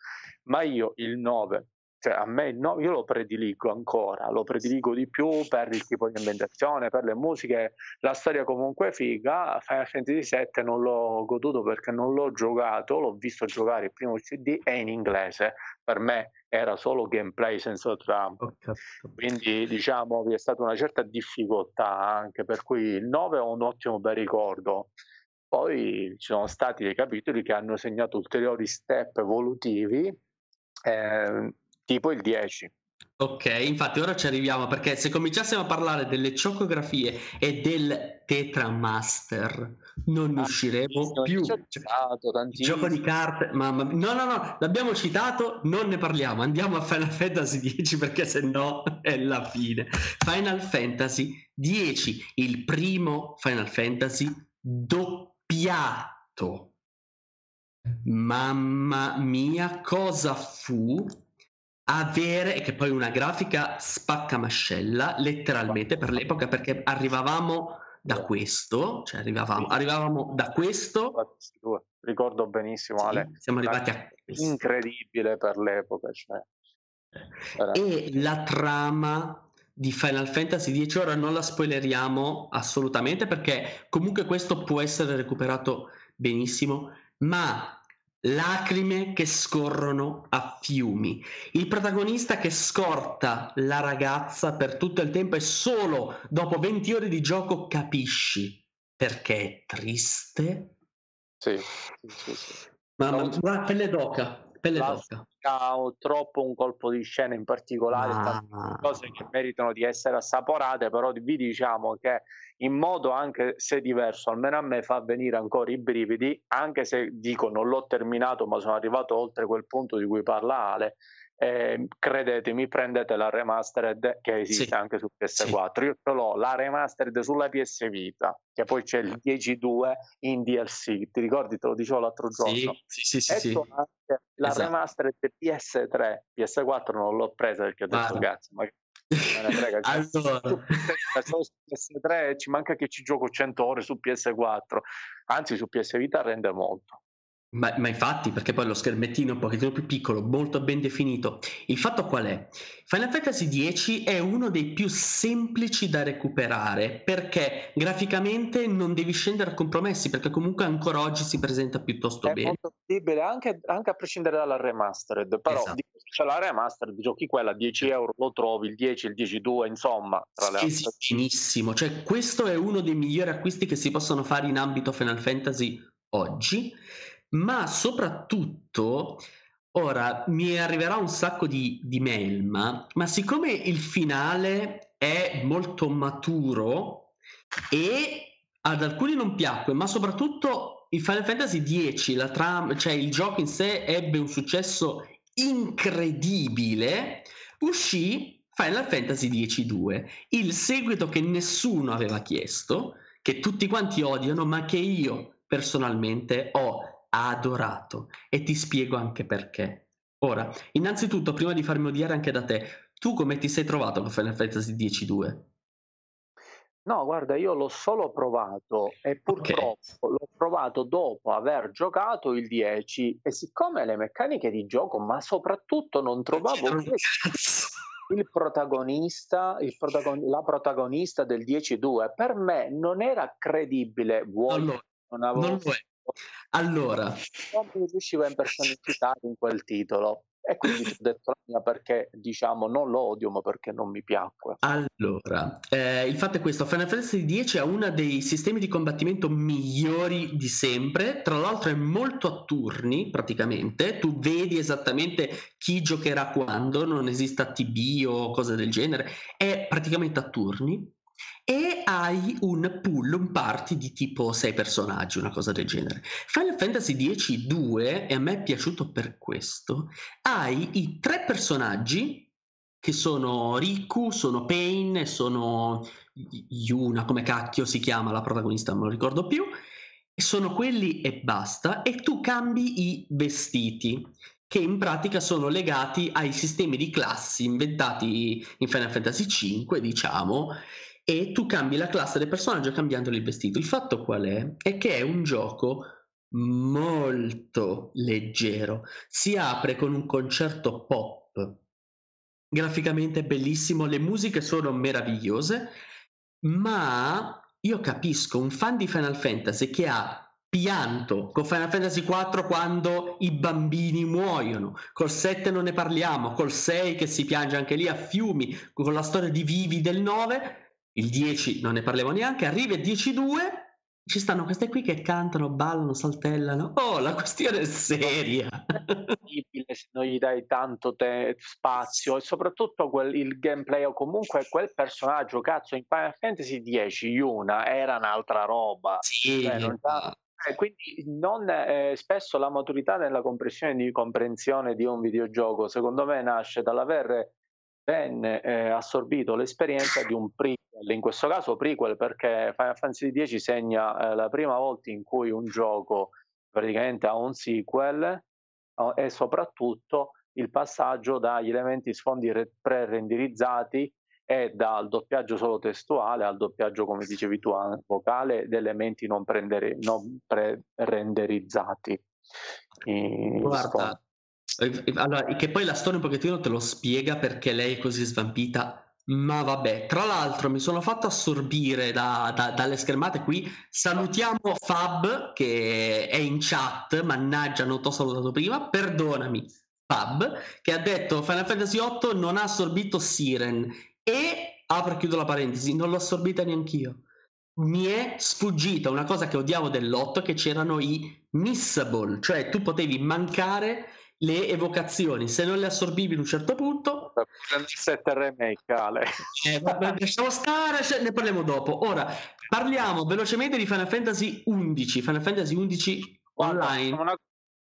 ma io il 9 cioè a me no, io lo prediligo ancora, lo prediligo di più per il tipo di ambientazione, per le musiche, la storia comunque è figa, Final Fantasy VII non l'ho goduto perché non l'ho giocato, l'ho visto giocare il primo CD è in inglese, per me era solo gameplay senza trama, quindi diciamo vi è stata una certa difficoltà anche per cui il 9 ho un ottimo bel ricordo, poi ci sono stati dei capitoli che hanno segnato ulteriori step evolutivi, eh, tipo il 10. Ok, infatti ora ci arriviamo perché se cominciassimo a parlare delle ciocografie e del Tetramaster non ah, usciremo più. Cioè, gioco di carte, mamma mia. No, no, no, l'abbiamo citato, non ne parliamo. Andiamo a Final Fantasy X perché se no è la fine. Final Fantasy X, il primo Final Fantasy doppiato. Mamma mia, cosa fu avere, che poi una grafica spaccamascella, letteralmente per l'epoca, perché arrivavamo da questo, cioè arrivavamo, arrivavamo da questo. Ricordo benissimo, sì, Ale. Siamo arrivati a questo. Incredibile per l'epoca. Cioè. E la trama di Final Fantasy X ora non la spoileriamo assolutamente perché comunque questo può essere recuperato benissimo, ma lacrime che scorrono a fiumi. Il protagonista che scorta la ragazza per tutto il tempo e solo dopo 20 ore di gioco capisci perché è triste. Sì, sì, sì. Mamma, no, pelle d'oca. Pelle d'oca. troppo un colpo di scena in particolare, ah. cose che meritano di essere assaporate, però vi diciamo che in modo anche se diverso, almeno a me fa venire ancora i brividi, anche se dico non l'ho terminato ma sono arrivato oltre quel punto di cui parla Ale, eh, credetemi, prendete la remastered che esiste sì. anche su PS4. Sì. Io ce l'ho la remastered sulla PS Vita, che poi c'è il 10.2 in DLC. Ti ricordi? Te lo dicevo l'altro giorno. Sì, sì, sì. sì, la esatto. remastered PS3, PS4 non l'ho presa perché ho detto, cazzo, ma Frega, cioè, allora. su PS3 ci manca che ci gioco 100 ore su PS4 anzi su PS Vita rende molto ma, ma, infatti, perché poi lo schermettino è un pochettino più piccolo, molto ben definito. Il fatto qual è? Final Fantasy X è uno dei più semplici da recuperare perché graficamente non devi scendere a compromessi, perché comunque ancora oggi si presenta piuttosto è bene. È molto possibile anche, anche, a prescindere dalla remastered, però esatto. c'è la remastered, giochi quella a 10 euro, lo trovi, il 10, il 10-2, insomma. Tra le sì, sì, benissimo, cioè questo è uno dei migliori acquisti che si possono fare in ambito Final Fantasy oggi ma soprattutto ora mi arriverà un sacco di, di mail, ma, ma siccome il finale è molto maturo e ad alcuni non piacque, ma soprattutto il Final Fantasy X, la trama, cioè il gioco in sé ebbe un successo incredibile, uscì Final Fantasy X-2, il seguito che nessuno aveva chiesto, che tutti quanti odiano, ma che io personalmente ho adorato e ti spiego anche perché. Ora, innanzitutto, prima di farmi odiare anche da te, tu come ti sei trovato con Final Fantasy X-2? No, guarda, io l'ho solo provato e purtroppo okay. l'ho provato dopo aver giocato il 10 e siccome le meccaniche di gioco, ma soprattutto non trovavo il protagonista, il protagon- la protagonista del 10-2, per me non era credibile. Vuoi, non, lo, non, avevo... non lo è. Allora, non mi riuscivo a impersonificare in quel titolo e quindi ho detto la mia perché diciamo non lo odio ma perché non mi piacque. Allora, eh, il fatto è questo, Final Fantasy X ha uno dei sistemi di combattimento migliori di sempre, tra l'altro è molto a turni praticamente, tu vedi esattamente chi giocherà quando, non esiste TB o cose del genere, è praticamente a turni e hai un pool, un party di tipo 6 personaggi, una cosa del genere. Final Fantasy X-2, e a me è piaciuto per questo, hai i tre personaggi che sono Riku, sono Pain e sono Yuna, come cacchio si chiama la protagonista, non lo ricordo più, sono quelli e basta, e tu cambi i vestiti che in pratica sono legati ai sistemi di classi inventati in Final Fantasy V, diciamo, e tu cambi la classe del personaggio cambiandoli il vestito. Il fatto qual è? È che è un gioco molto leggero. Si apre con un concerto pop, graficamente bellissimo, le musiche sono meravigliose, ma io capisco un fan di Final Fantasy che ha pianto con Final Fantasy IV quando i bambini muoiono, col 7 non ne parliamo, col 6 che si piange anche lì a fiumi, con la storia di Vivi del 9 il 10 non ne parliamo neanche, arriva il 10-2 ci stanno queste qui che cantano, ballano, saltellano. Oh, la questione è seria. se non gli dai tanto te- spazio e soprattutto quel, il gameplay o comunque quel personaggio, cazzo, in Final Fantasy X Yuna era un'altra roba. Sì, cioè, non eh, quindi non, eh, spesso la maturità nella comprensione di, comprensione di un videogioco, secondo me, nasce dall'aver ben eh, assorbito l'esperienza di un prequel, in questo caso prequel perché Final Fantasy X segna eh, la prima volta in cui un gioco praticamente ha un sequel oh, e soprattutto il passaggio dagli elementi sfondi pre-renderizzati e dal doppiaggio solo testuale al doppiaggio, come dicevi tu, vocale, di elementi non, prendere, non pre-renderizzati. Guarda, allora, che poi la storia un pochettino te lo spiega perché lei è così svampita. Ma vabbè, tra l'altro mi sono fatto assorbire da, da, dalle schermate qui. Salutiamo Fab che è in chat, mannaggia, non ti ho salutato prima, perdonami. Fab che ha detto Final Fantasy VIII non ha assorbito Siren e apro e chiudo la parentesi, non l'ho assorbita neanch'io. Mi è sfuggita una cosa che odiavo dell'otto che c'erano i missable, cioè tu potevi mancare le evocazioni, se non le assorbivi in un certo punto... 7 remake, Ale. Eh, lasciamo stare, ne parliamo dopo. Ora, parliamo velocemente di Final Fantasy XI, Final Fantasy XI online. Una,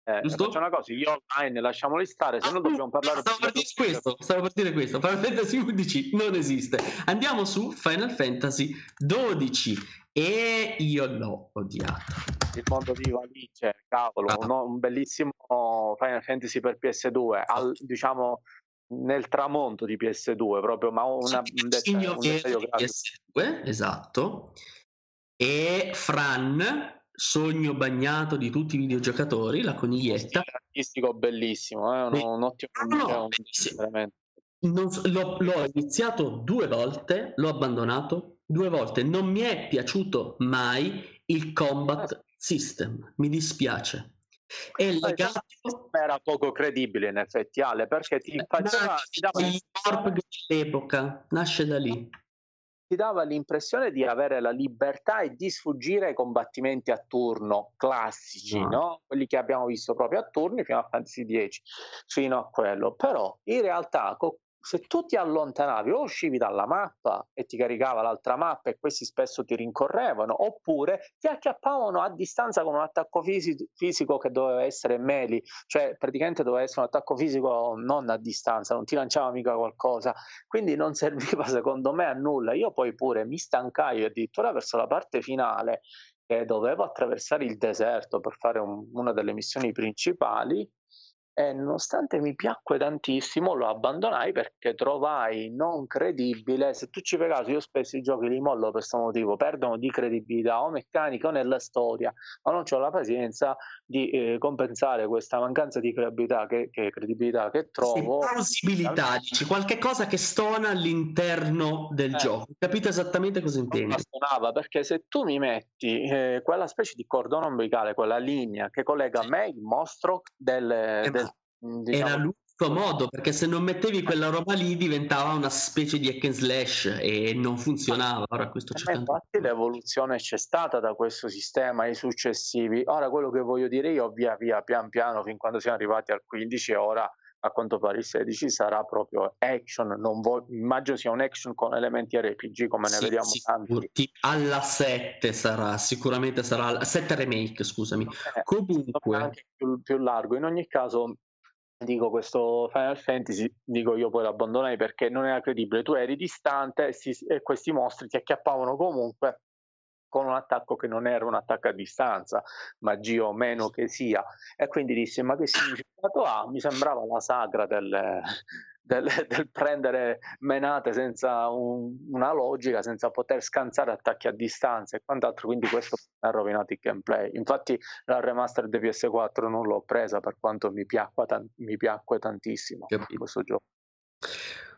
eh, faccio una cosa, io online lasciamoli stare, se no dobbiamo parlare stavo per dire questo, stavo per dire questo, Final Fantasy XI non esiste. Andiamo su Final Fantasy XII e io l'ho odiato. Il mondo di Valice, cavolo, ah. uno, un bellissimo Final Fantasy per PS2, al, diciamo nel tramonto di PS2 proprio, ma una, un, dettaglio, un dettaglio PS2, esatto. E Fran, sogno bagnato di tutti i videogiocatori, la coniglietta. Artistico bellissimo, eh? un, un ottimo no, no, veramente. Non, l'ho, l'ho iniziato due volte, l'ho abbandonato due volte. Non mi è piaciuto mai il combat system, mi dispiace. È legato... Era poco credibile in effetti Ale, perché ti faceva... Ti dava... Dell'epoca nasce da lì ti dava l'impressione di avere la libertà e di sfuggire ai combattimenti a turno classici, no. no? quelli che abbiamo visto proprio a turni fino a Fantasy X, fino a quello. Però in realtà co- se tu ti allontanavi o uscivi dalla mappa e ti caricava l'altra mappa e questi spesso ti rincorrevano, oppure ti acchiappavano a distanza con un attacco fisi- fisico che doveva essere melee, cioè praticamente doveva essere un attacco fisico non a distanza, non ti lanciava mica qualcosa, quindi non serviva secondo me a nulla. Io poi pure mi stancai addirittura verso la parte finale che dovevo attraversare il deserto per fare un, una delle missioni principali e nonostante mi piacque tantissimo lo abbandonai perché trovai non credibile, se tu ci fai caso io spesso i giochi li mollo per questo motivo, perdono di credibilità o meccanica o nella storia, ma non ho la pazienza di eh, compensare questa mancanza di credibilità che, che, credibilità che trovo. Plausibilità, dici qualche cosa che stona all'interno del eh, gioco, capito esattamente cosa intendi? Stonava perché se tu mi metti eh, quella specie di cordone ombelicale, quella linea che collega me, il mostro del, del diciamo... Era l'unico modo, perché se non mettevi quella roba lì diventava una specie di hack and slash e non funzionava. Ora questo c'è tanto... Infatti l'evoluzione c'è stata da questo sistema ai successivi. Ora quello che voglio dire io via via pian piano fin quando siamo arrivati al 15 e ora a quanto pare il 16 sarà proprio action, non vo- immagino sia un action con elementi RPG come ne vediamo sì, tanti. Alla 7 sarà, sicuramente sarà, 7 remake scusami. Eh, Comunque... Anche più, più largo, in ogni caso dico questo Final Fantasy, dico io poi l'abbandonai perché non era credibile, tu eri distante e, si, e, questi mostri ti acchiappavano comunque con un attacco che non era un attacco a distanza, magia o meno che sia, e quindi dissi ma che significato ha? Mi sembrava la sagra del, del, del prendere menate senza un, una logica, senza poter scansare attacchi a distanza e quant'altro, quindi questo ha rovinato il gameplay. Infatti la remaster di PS4 non l'ho presa per quanto mi piacque, tan- mi piacque tantissimo di questo gioco.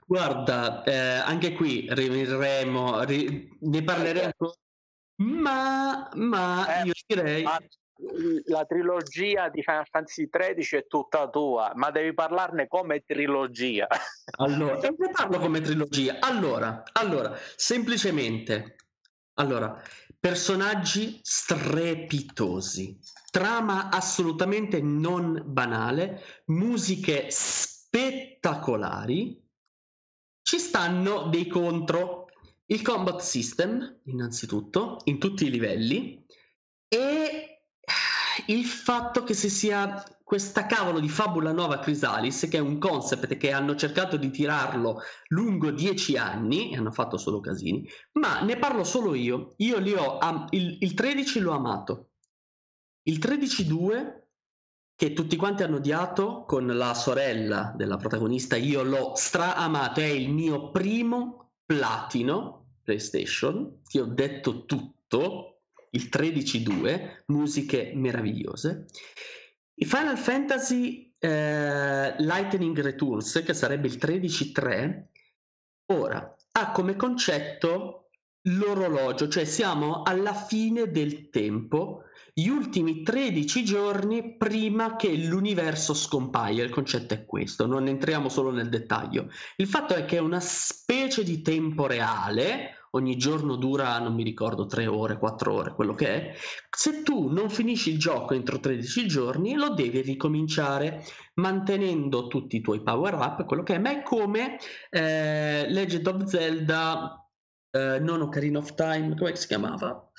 Guarda, eh, anche qui rimarremo, ri- ne parleremo, ma, ma eh, io direi... Ma la trilogia di Final Fantasy XIII è tutta tua, ma devi parlarne come trilogia. Allora, ne parlo come trilogia. Allora, allora, semplicemente Allora, personaggi strepitosi, trama assolutamente non banale, musiche spettacolari. Ci stanno dei contro. Il combat system, innanzitutto, in tutti i livelli, e il fatto che si sia questa cavolo di fabula nuova Chrysalis, che è un concept che hanno cercato di tirarlo lungo dieci anni, e hanno fatto solo casini, ma ne parlo solo io. Io li ho, am- il, il 13 l'ho amato, il 13-2 che tutti quanti hanno odiato con la sorella della protagonista, io l'ho stra-amato, è il mio primo platino PlayStation, ti ho detto tutto, il 13-2, musiche meravigliose. Il Final Fantasy eh, Lightning Returns, che sarebbe il 13.3, ora ha come concetto l'orologio, cioè siamo alla fine del tempo, gli ultimi 13 giorni prima che l'universo scompaia. Il concetto è questo, non entriamo solo nel dettaglio. Il fatto è che è una specie di tempo reale ogni giorno dura, non mi ricordo, 3 ore, 4 ore, quello che è, se tu non finisci il gioco entro 13 giorni lo devi ricominciare mantenendo tutti i tuoi power up, quello che è, ma è come eh, Legend of Zelda, eh, non Ocarina of Time, come si chiamava?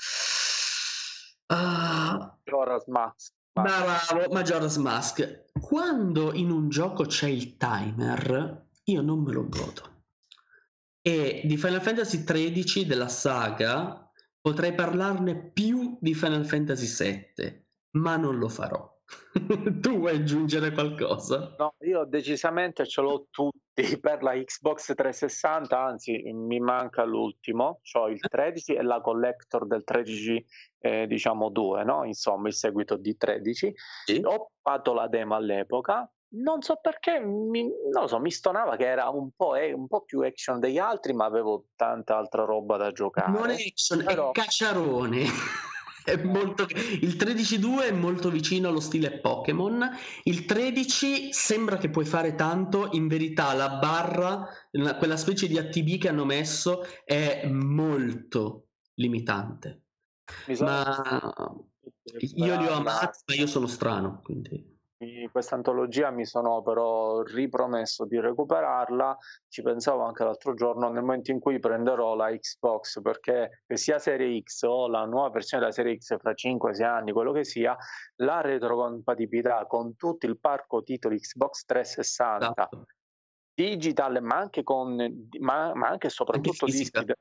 Majora's Mask. Bravo, Majora's Mask. Quando in un gioco c'è il timer, io non me lo godo. E di Final Fantasy XIII della saga potrei parlarne più di Final Fantasy VII, ma non lo farò. tu vuoi aggiungere qualcosa? No, io decisamente ce l'ho tutti per la Xbox 360, anzi mi manca l'ultimo, ho il 13 e la collector del 13 eh, diciamo 2, no? insomma il seguito di 13. Sì. Ho fatto la demo all'epoca, non so perché, mi, non lo so, mi stonava che era un po', eh, un po', più action degli altri, ma avevo tanta altra roba da giocare. Non è action, Però... è cacciarone. Molto... Il 13.2 è molto vicino allo stile Pokémon. Il 13 sembra che puoi fare tanto, in verità la barra, quella specie di ATB che hanno messo, è molto limitante. Ma io li ho amati, ma io sono strano, quindi questa antologia mi sono però ripromesso di recuperarla, ci pensavo anche l'altro giorno nel momento in cui prenderò la Xbox perché sia Serie X o la nuova versione della Serie X fra 5-6 anni, quello che sia, la retrocompatibilità con tutto il parco titoli Xbox 360 esatto. digital ma anche con ma, ma anche e soprattutto anche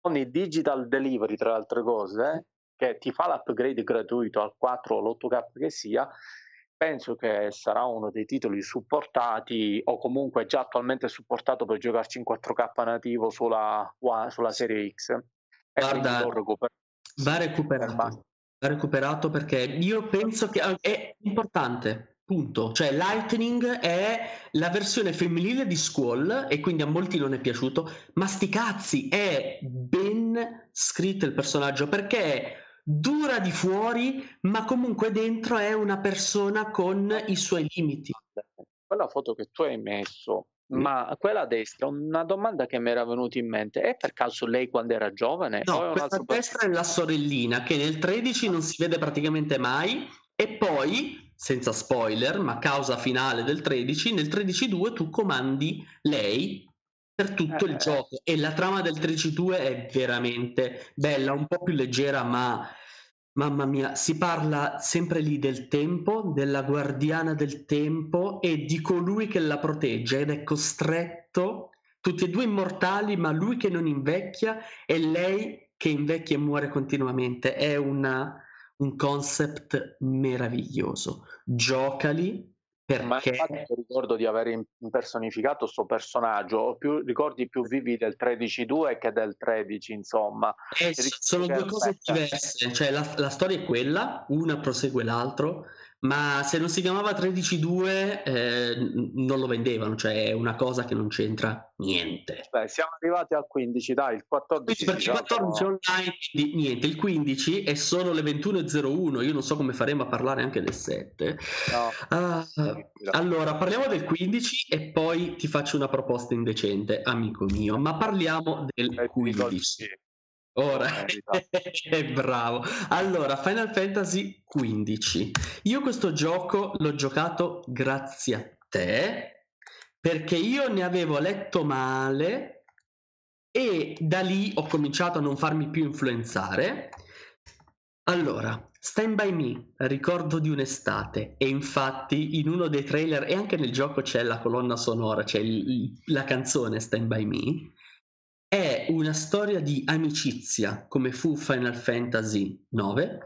con i digital delivery tra le altre cose eh, che ti fa l'upgrade gratuito al 4 o all'8K che sia penso che sarà uno dei titoli supportati o comunque già attualmente supportato per giocarci in 4K nativo sulla, sulla serie X. E Guarda, recuper- va recuperato. Va recuperato perché io penso che è importante. Punto. Cioè, Lightning è la versione femminile di Squall e quindi a molti non è piaciuto, ma sti cazzi è ben scritto il personaggio perché dura di fuori, ma comunque dentro è una persona con i suoi limiti. Quella foto che tu hai messo, mm. ma quella a destra, una domanda che mi era venuta in mente, è per caso lei quando era giovane? No, questa destra è la sorellina che nel 13 non si vede praticamente mai e poi, senza spoiler, ma causa finale del 13, nel 13.2 tu comandi lei per tutto eh, il gioco e la trama del 13.2 è veramente bella, un po' più leggera ma Mamma mia, si parla sempre lì del tempo, della guardiana del tempo e di colui che la protegge ed è costretto, tutti e due immortali, ma lui che non invecchia e lei che invecchia e muore continuamente. È una, un concept meraviglioso. Giocali, perché... Ma infatti ricordo di aver impersonificato questo personaggio, ho più ricordi più vivi del 13-2 che del 13, insomma. Eh, sono due cose diverse, cioè la, la, storia è quella, una prosegue l'altro, ma se non si chiamava 13.2 eh, non lo vendevano, cioè è una cosa che non c'entra niente. Beh, siamo arrivati al 15, dai, il 14. Perché il 14 online, niente, il 15 è solo le 21.01, io non so come faremo a parlare anche del 7. No. Uh, allora, parliamo del 15 e poi ti faccio una proposta indecente, amico mio, ma parliamo del 15. Ora, bravo. Allora, Final Fantasy XV. Io questo gioco l'ho giocato grazie a te, perché io ne avevo letto male e da lì ho cominciato a non farmi più influenzare. Allora, Stand by Me, ricordo di un'estate, e infatti in uno dei trailer e anche nel gioco c'è la colonna sonora, c'è il, la canzone Stand by Me è una storia di amicizia, come fu Final Fantasy IX.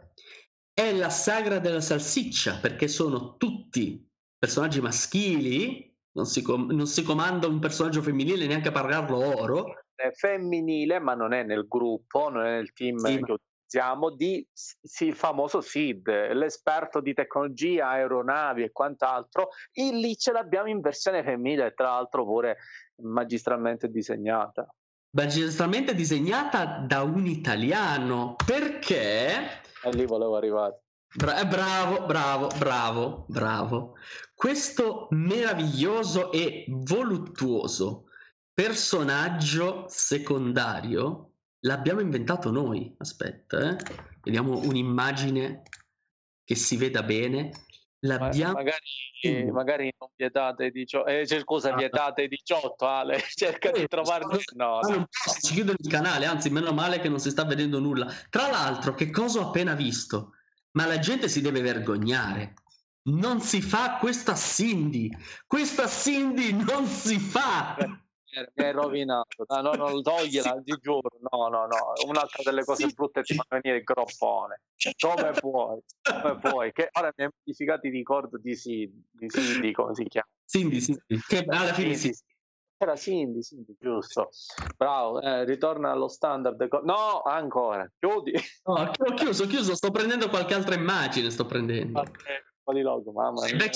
È la sagra della salsiccia, perché sono tutti personaggi maschili, non si, com- non si comanda un personaggio femminile neanche a pagarlo oro. È femminile, ma non è nel gruppo, non è nel team sì, che utilizziamo, di sì, il famoso SID, l'esperto di tecnologia, aeronavi e quant'altro. E lì ce l'abbiamo in versione femminile, tra l'altro pure magistralmente disegnata magistralmente disegnata da un italiano. Perché? E lì volevo arrivare. Bra- eh, bravo bravo bravo bravo. Questo meraviglioso e voluttuoso personaggio secondario l'abbiamo inventato noi aspetta eh. vediamo un'immagine che si veda bene L'abbiamo... Magari, magari non vietate 18, eh, cioè, scusa, vietate 18, Ale, cerca di trovarne... No, no. Non si chiude il canale, anzi, meno male che non si sta vedendo nulla. Tra l'altro, che cosa ho appena visto? Ma la gente si deve vergognare. Non si fa questa Cindy. Questa Cindy non si fa. Mi hai rovinato. No, no, non togliela, ti giuro. No, no, no. Un'altra delle cose brutte ti fa venire il groppone. Come puoi? Come puoi? Che ora mi hai modificato i ricordi di Cindy, di Cindy, come si chiama? Cindy, Cindy. Che alla fine sì. Era Cindy, Cindy, giusto. Bravo, eh, ritorna allo standard. No, ancora. Chiudi. No, ho chiuso, ho chiuso. Sto prendendo qualche altra immagine, sto prendendo. Okay po' di logo, mamma mia.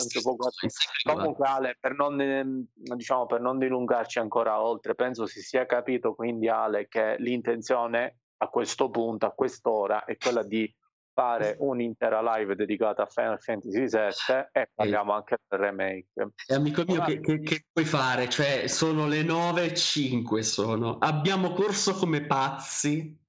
Comunque Ale, per non, ehm, diciamo, per non dilungarci ancora oltre, penso si sia capito quindi Ale che l'intenzione a questo punto, a quest'ora, è quella di fare un'intera live dedicata a Final Fantasy VII e parliamo anche del remake. E amico mio, che, che, che, puoi fare? Cioè, sono le 9.05 sono. Abbiamo corso come pazzi eh,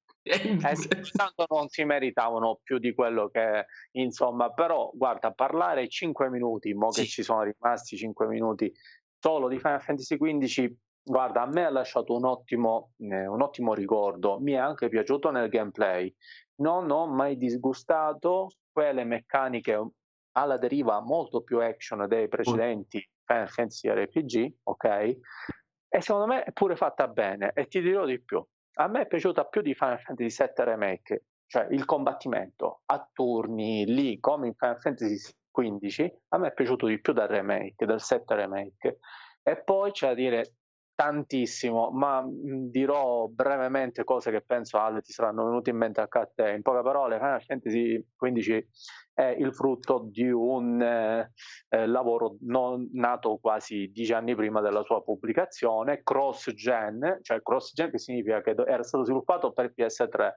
tanto non si meritavano più di quello che insomma però guarda parlare 5 minuti mo sì. che ci sono rimasti 5 minuti solo di Final Fantasy XV guarda a me ha lasciato un ottimo, eh, un ottimo ricordo. Mi è anche piaciuto nel gameplay. Non ho mai disgustato quelle meccaniche alla deriva molto più action dei precedenti Final Fantasy RPG ok? E secondo me è pure fatta bene e ti dirò di più a me è piaciuta più di Final Fantasy VII Remake, cioè il combattimento a turni lì come in Final Fantasy XV, a me è piaciuto di più dal remake, dal 7 remake. E poi c'è da dire tantissimo, ma dirò brevemente cose che penso Ale ti saranno venute in mente anche a te. In poche parole, Final Fantasy XV è il frutto di un eh, eh, lavoro non, nato quasi dieci anni prima della sua pubblicazione, cross-gen, cioè cross-gen che significa che era stato sviluppato per PS3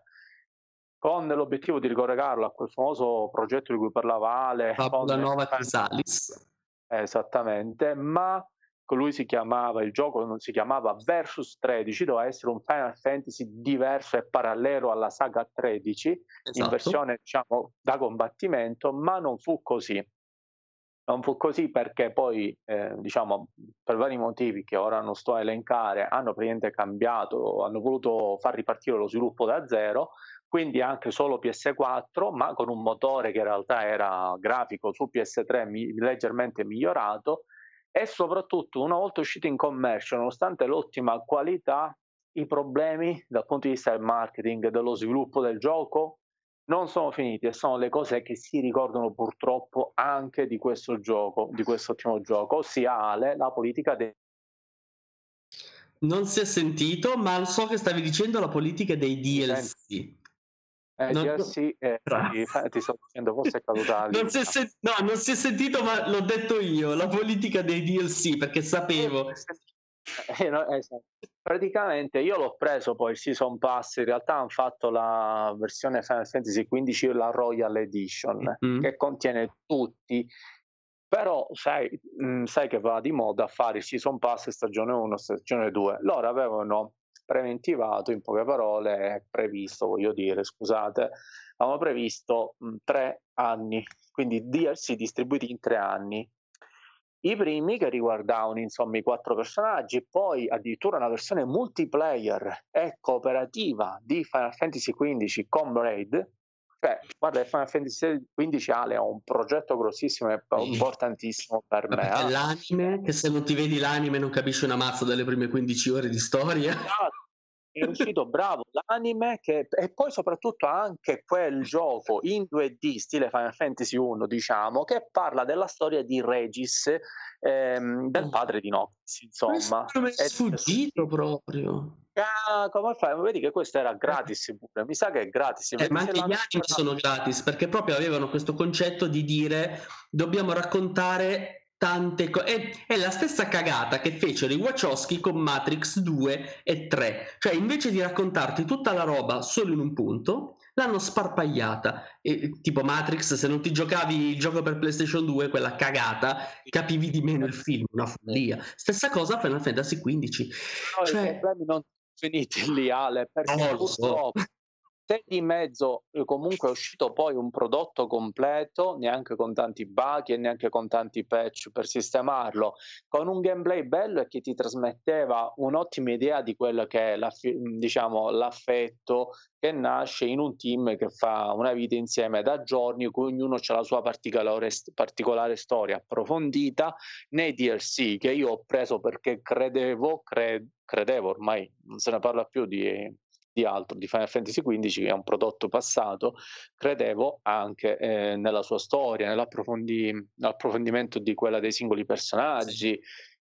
con l'obiettivo di ricollegarlo a quel famoso progetto di cui parlava Ale. La nuova Chrysalis. Esattamente, ma lui si chiamava, il gioco non si chiamava Versus 13, doveva essere un Final Fantasy diverso e parallelo alla saga 13, esatto. in versione diciamo da combattimento, ma non fu così. Non fu così perché poi, eh, diciamo, per vari motivi che ora non sto a elencare, hanno praticamente cambiato, hanno voluto far ripartire lo sviluppo da zero, quindi anche solo PS4, ma con un motore che in realtà era grafico su PS3 mi- leggermente migliorato e soprattutto una volta uscito in commercio, nonostante l'ottima qualità, i problemi dal punto di vista del marketing e dello sviluppo del gioco non sono finiti e sono le cose che si ricordano purtroppo anche di questo gioco, di questo ottimo gioco, ossia Ale, la politica dei non si è sentito, ma so che stavi dicendo la politica dei DLC. Eh, non... DLC, eh, ti sto dicendo, forse è caduta non si è sen- No, non si è sentito, ma l'ho detto io, la politica dei DLC, perché sapevo. Eh, no, esatto. Praticamente io l'ho preso poi il Season Pass, in realtà hanno fatto la versione Final Fantasy XV, la Royal Edition, mm-hmm. che contiene tutti però sai, mh, sai, che va di moda fare il season pass stagione 1 stagione 2 loro avevano preventivato, in poche parole, previsto, voglio dire, scusate, avevamo previsto mh, tre anni, quindi DLC distribuiti in tre anni. I primi che riguardavano insomma i quattro personaggi, poi addirittura una versione multiplayer e cooperativa di Final Fantasy XV Comrade, cioè, guarda, Final Fantasy XV Ale è un progetto grossissimo e importantissimo per me. È eh. l'anime, che se non ti vedi l'anime non capisci una mazza delle prime 15 ore di storia. Esatto è uscito bravo l'anime che, e poi soprattutto anche quel gioco in 2D stile Final Fantasy 1 diciamo che parla della storia di Regis ehm, del padre di Noctis insomma è sfuggito proprio ah, come fai? Vedi che questo era gratis pure. Mi sa che è gratis. Eh, ma anche gli anime sono gratis perché proprio avevano questo concetto di dire dobbiamo raccontare tante cose. È, la stessa cagata che fecero i Wachowski con Matrix 2 e 3. Cioè, invece di raccontarti tutta la roba solo in un punto, l'hanno sparpagliata. E, tipo Matrix, se non ti giocavi il gioco per PlayStation 2, quella cagata, capivi di meno il film, una follia. Stessa cosa Final Fantasy XV. No, cioè... i problemi non finiti lì, Ale, perché oh, purtroppo... So se di mezzo eh, comunque è uscito poi un prodotto completo, neanche con tanti bug e neanche con tanti patch per sistemarlo, con un gameplay bello e che ti trasmetteva un'ottima idea di quello che è diciamo, l'affetto che nasce in un team che fa una vita insieme da giorni, cui ognuno ha la sua particolare, particolare storia approfondita nei DLC che io ho preso perché credevo, cre- credevo ormai non se ne parla più di di altro, di Final Fantasy XV, che è un prodotto passato, credevo anche eh, nella sua storia, nell'approfondimento di quella dei singoli personaggi,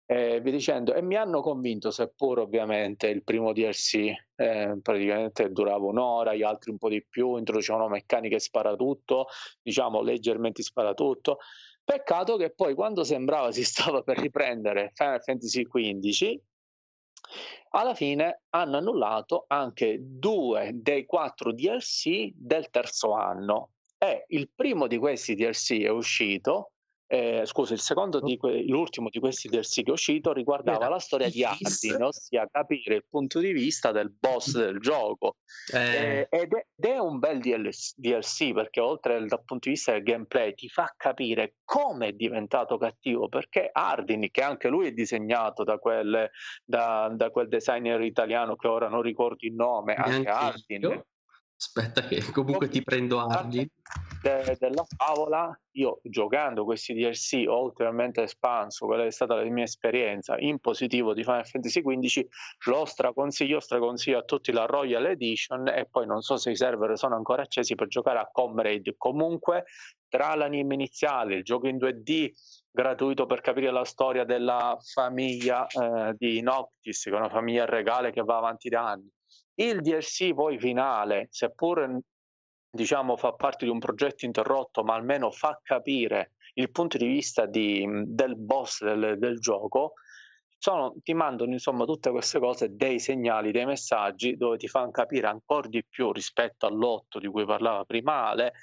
eh, vi dicendo, e mi hanno convinto, seppur ovviamente il primo DLC eh, praticamente durava un'ora, gli altri un po' di più, introducevano meccaniche sparatutto, diciamo leggermente sparatutto. Peccato che poi quando sembrava si stava per riprendere Final Fantasy XV, alla fine hanno annullato anche due dei quattro DLC del terzo anno. E il primo di questi DLC è uscito eh, scusa, il secondo di que- l'ultimo di questi DLC che è uscito riguardava Era la storia di Ardin, ossia capire il punto di vista del boss del gioco. Eh. Eh, ed, è, ed, è, un bel DLC perché oltre dal punto di vista del gameplay ti fa capire come è diventato cattivo perché Ardin, che anche lui è disegnato da, quelle, da, da quel designer italiano che ora non ricordo il nome, anche Ardin. Io? Aspetta che comunque ti prendo Ardi. De, della favola, io giocando questi DLC ho ulteriormente espanso, quella è stata la mia esperienza in positivo di Final Fantasy XV, lo straconsiglio, straconsiglio a tutti la Royal Edition e poi non so se i server sono ancora accesi per giocare a Comrade. Comunque tra l'anime iniziale, il gioco in 2D gratuito per capire la storia della famiglia eh, di Noctis, che è una famiglia regale che va avanti da anni il DLC poi finale, seppur diciamo fa parte di un progetto interrotto, ma almeno fa capire il punto di vista di, del boss del, del gioco, sono, ti mandano insomma tutte queste cose, dei segnali, dei messaggi dove ti fanno capire ancora di più rispetto all'otto di cui parlava prima Ale,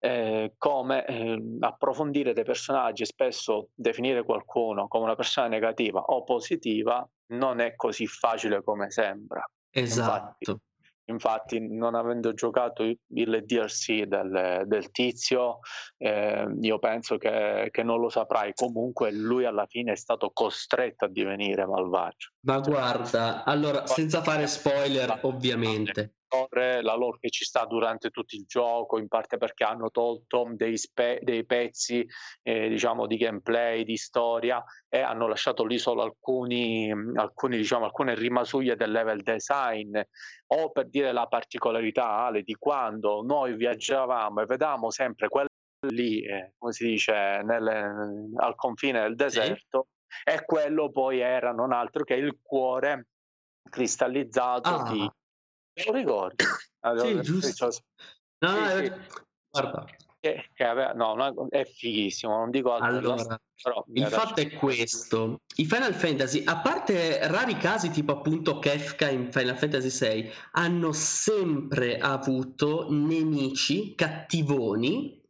eh, come eh, approfondire dei personaggi e spesso definire qualcuno come una persona negativa o positiva non è così facile come sembra. Esatto. Infatti, infatti non avendo giocato il DLC del, del tizio, eh, io penso che, che, non lo saprai. Comunque lui alla fine è stato costretto a divenire malvagio. Ma guarda, allora, senza fare spoiler, ovviamente lore, la lore che ci sta durante tutto il gioco, in parte perché hanno tolto dei, spe- dei pezzi eh, diciamo di gameplay, di storia e hanno lasciato lì solo alcuni, alcuni, diciamo, alcune rimasuglie del level design o per dire la particolarità Ale, di quando noi viaggiavamo e vedevamo sempre quelli lì, eh, come si dice, nelle, al confine del deserto sì. e quello poi era non altro che il cuore cristallizzato ah. di lo ricordi? Allora, sì, giusto. No, no, sì, sì. guarda. Che, che aveva, no, no, è fighissimo, non dico altro. Allora, però, il fatto è questo: i Final Fantasy, a parte rari casi tipo appunto Kefka in Final Fantasy VI, hanno sempre avuto nemici cattivoni.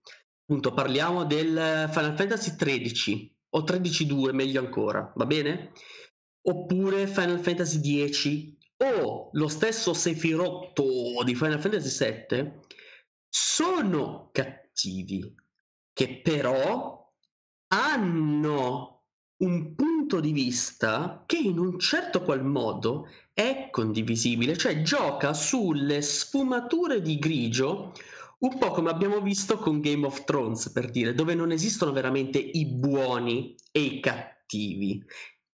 Appunto, parliamo del Final Fantasy XIII o 13.2, meglio ancora, va bene? Oppure Final Fantasy X o lo stesso Sefirotto di Final Fantasy VII sono cattivi, che però hanno un punto di vista che in un certo qual modo è condivisibile, cioè gioca sulle sfumature di grigio un po' come abbiamo visto con Game of Thrones, per dire, dove non esistono veramente i buoni e i cattivi.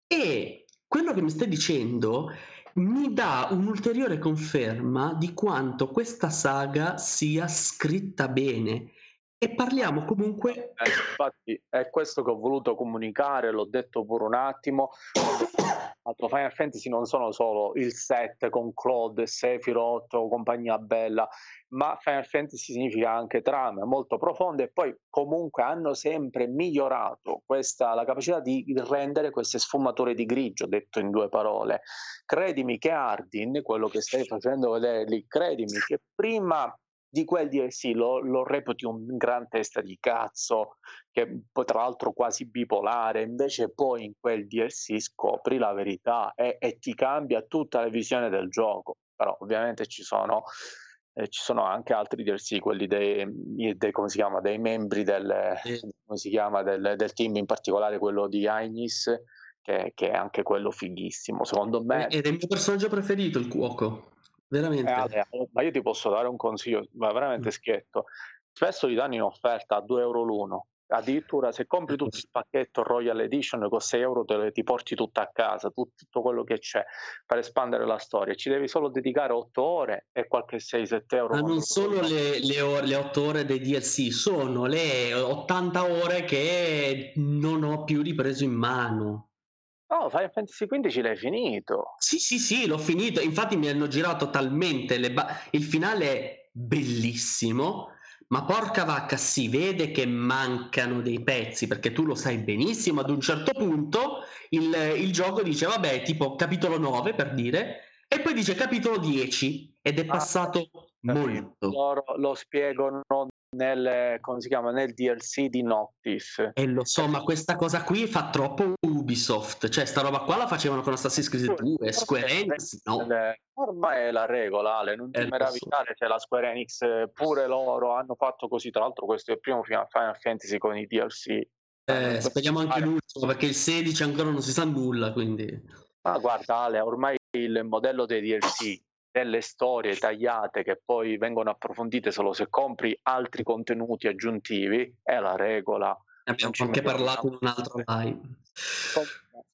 E quello che mi stai dicendo mi dà un'ulteriore conferma di quanto questa saga sia scritta bene. E parliamo comunque. Eh, infatti, è questo che ho voluto comunicare, l'ho detto pure un attimo Final Fantasy non sono solo il set con Claude, Sephiroth o compagnia bella, ma Final Fantasy significa anche trame molto profonde e poi comunque hanno sempre migliorato questa, la capacità di rendere queste sfumature di grigio, detto in due parole. Credimi che Ardin, quello che stai facendo vedere lì, credimi che prima di quel DLC lo, lo reputi un gran testa di cazzo, che poi tra l'altro quasi bipolare, invece poi in quel DLC scopri la verità e, e ti cambia tutta la visione del gioco. Però ovviamente ci sono, eh, ci sono anche altri DLC, quelli dei, dei, come si chiama, dei membri del, come si chiama, del, del team, in particolare quello di Ainis, che, che, è anche quello fighissimo. Secondo me... Ed è il mio personaggio preferito, il cuoco. Veramente. Eh, Ale, ma io ti posso dare un consiglio, ma veramente mm. schietto. Spesso li danno in offerta a 2 euro l'uno. Addirittura se compri tutto il pacchetto Royal Edition con 6 euro te le, ti porti tutto a casa, tutto, quello che c'è per espandere la storia. Ci devi solo dedicare 8 ore e qualche 6-7 euro. Ma non sono le, le, le 8 ore dei DLC, sono le 80 ore che non ho più ripreso in mano. Oh, Final Fantasy XV l'hai finito. Sì, sì, sì, l'ho finito. Infatti mi hanno girato talmente le ba- il finale è bellissimo, ma porca vacca, si vede che mancano dei pezzi, perché tu lo sai benissimo, ad un certo punto il, il gioco dice, vabbè, tipo capitolo 9 per dire, e poi dice capitolo 10 ed è ah, passato molto. Loro lo spiegano nel, come si chiama, nel DLC di Noctis. E lo so, ma questa cosa qui fa troppo Ubisoft, cioè sta roba qua la facevano con Assassin's Creed 2, Square Enix no. Ormai è la regola, Ale, non ti eh, meravigliare se la Square Enix pure loro hanno fatto così, tra l'altro questo è il primo Final Fantasy con i DLC. Eh, speriamo anche l'ultimo, perché il 16 ancora non si sa nulla, quindi... Ma guarda Ale, ormai il modello dei DLC delle storie tagliate che poi vengono approfondite solo se compri altri contenuti aggiuntivi è la regola. Abbiamo anche parlato in un altro live.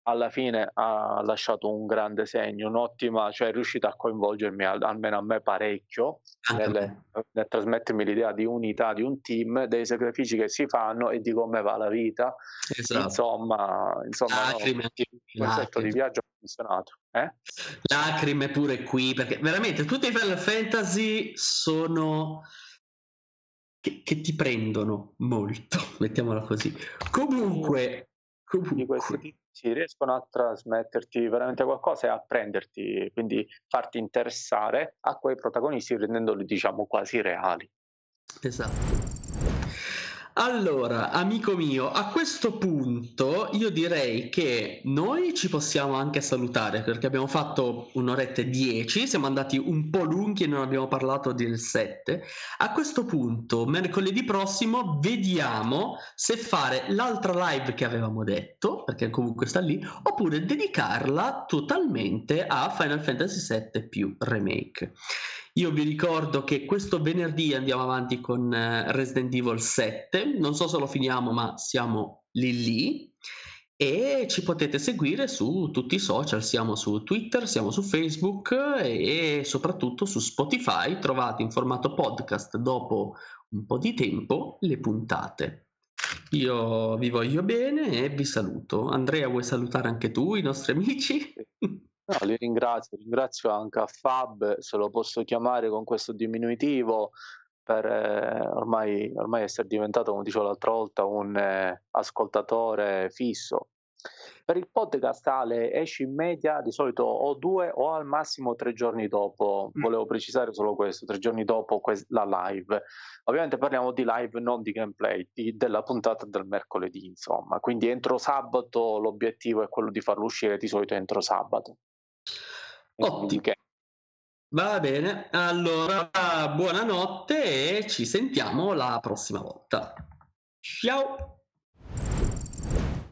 Alla fine ha lasciato un grande segno, un'ottima, cioè è riuscita a coinvolgermi almeno a me parecchio nel, nel trasmettermi l'idea di unità di un team, dei sacrifici che si fanno e di come va la vita. Esatto. Insomma, insomma Lacrime, no, il concetto di viaggio ha funzionato. Eh? Lacrime pure qui, perché veramente tutti i Final Fantasy sono che, che ti prendono molto, mettiamola così. Comunque, comunque. Sì, riescono a trasmetterti veramente qualcosa e a prenderti, quindi farti interessare a quei protagonisti rendendoli diciamo quasi reali. Esatto. Allora, amico mio, a questo punto io direi che noi ci possiamo anche salutare perché abbiamo fatto un'oretta e dieci, siamo andati un po' lunghi e non abbiamo parlato del 7. A questo punto, mercoledì prossimo, vediamo se fare l'altra live che avevamo detto, perché comunque sta lì, oppure dedicarla totalmente a Final Fantasy VII più Remake. Io vi ricordo che questo venerdì andiamo avanti con eh, Resident Evil 7, non so se lo finiamo, ma siamo lì lì e ci potete seguire su tutti i social, siamo su Twitter, siamo su Facebook e soprattutto su Spotify, trovate in formato podcast dopo un po' di tempo le puntate. Io vi voglio bene e vi saluto. Andrea, vuoi salutare anche tu i nostri amici? No, li ringrazio, ringrazio anche a Fab, se lo posso chiamare con questo diminutivo, per eh, ormai, ormai, essere diventato, come dicevo l'altra volta, un eh, ascoltatore fisso. Per il podcast Ale esce in media di solito o due o al massimo tre giorni dopo. Mm. Volevo precisare solo questo, tre giorni dopo la live. Ovviamente parliamo di live, non di gameplay, di, della puntata del mercoledì, insomma. Quindi entro sabato l'obiettivo è quello di farlo uscire di solito entro sabato. Ottimo. Va bene, allora buonanotte e ci sentiamo la prossima volta. Ciao!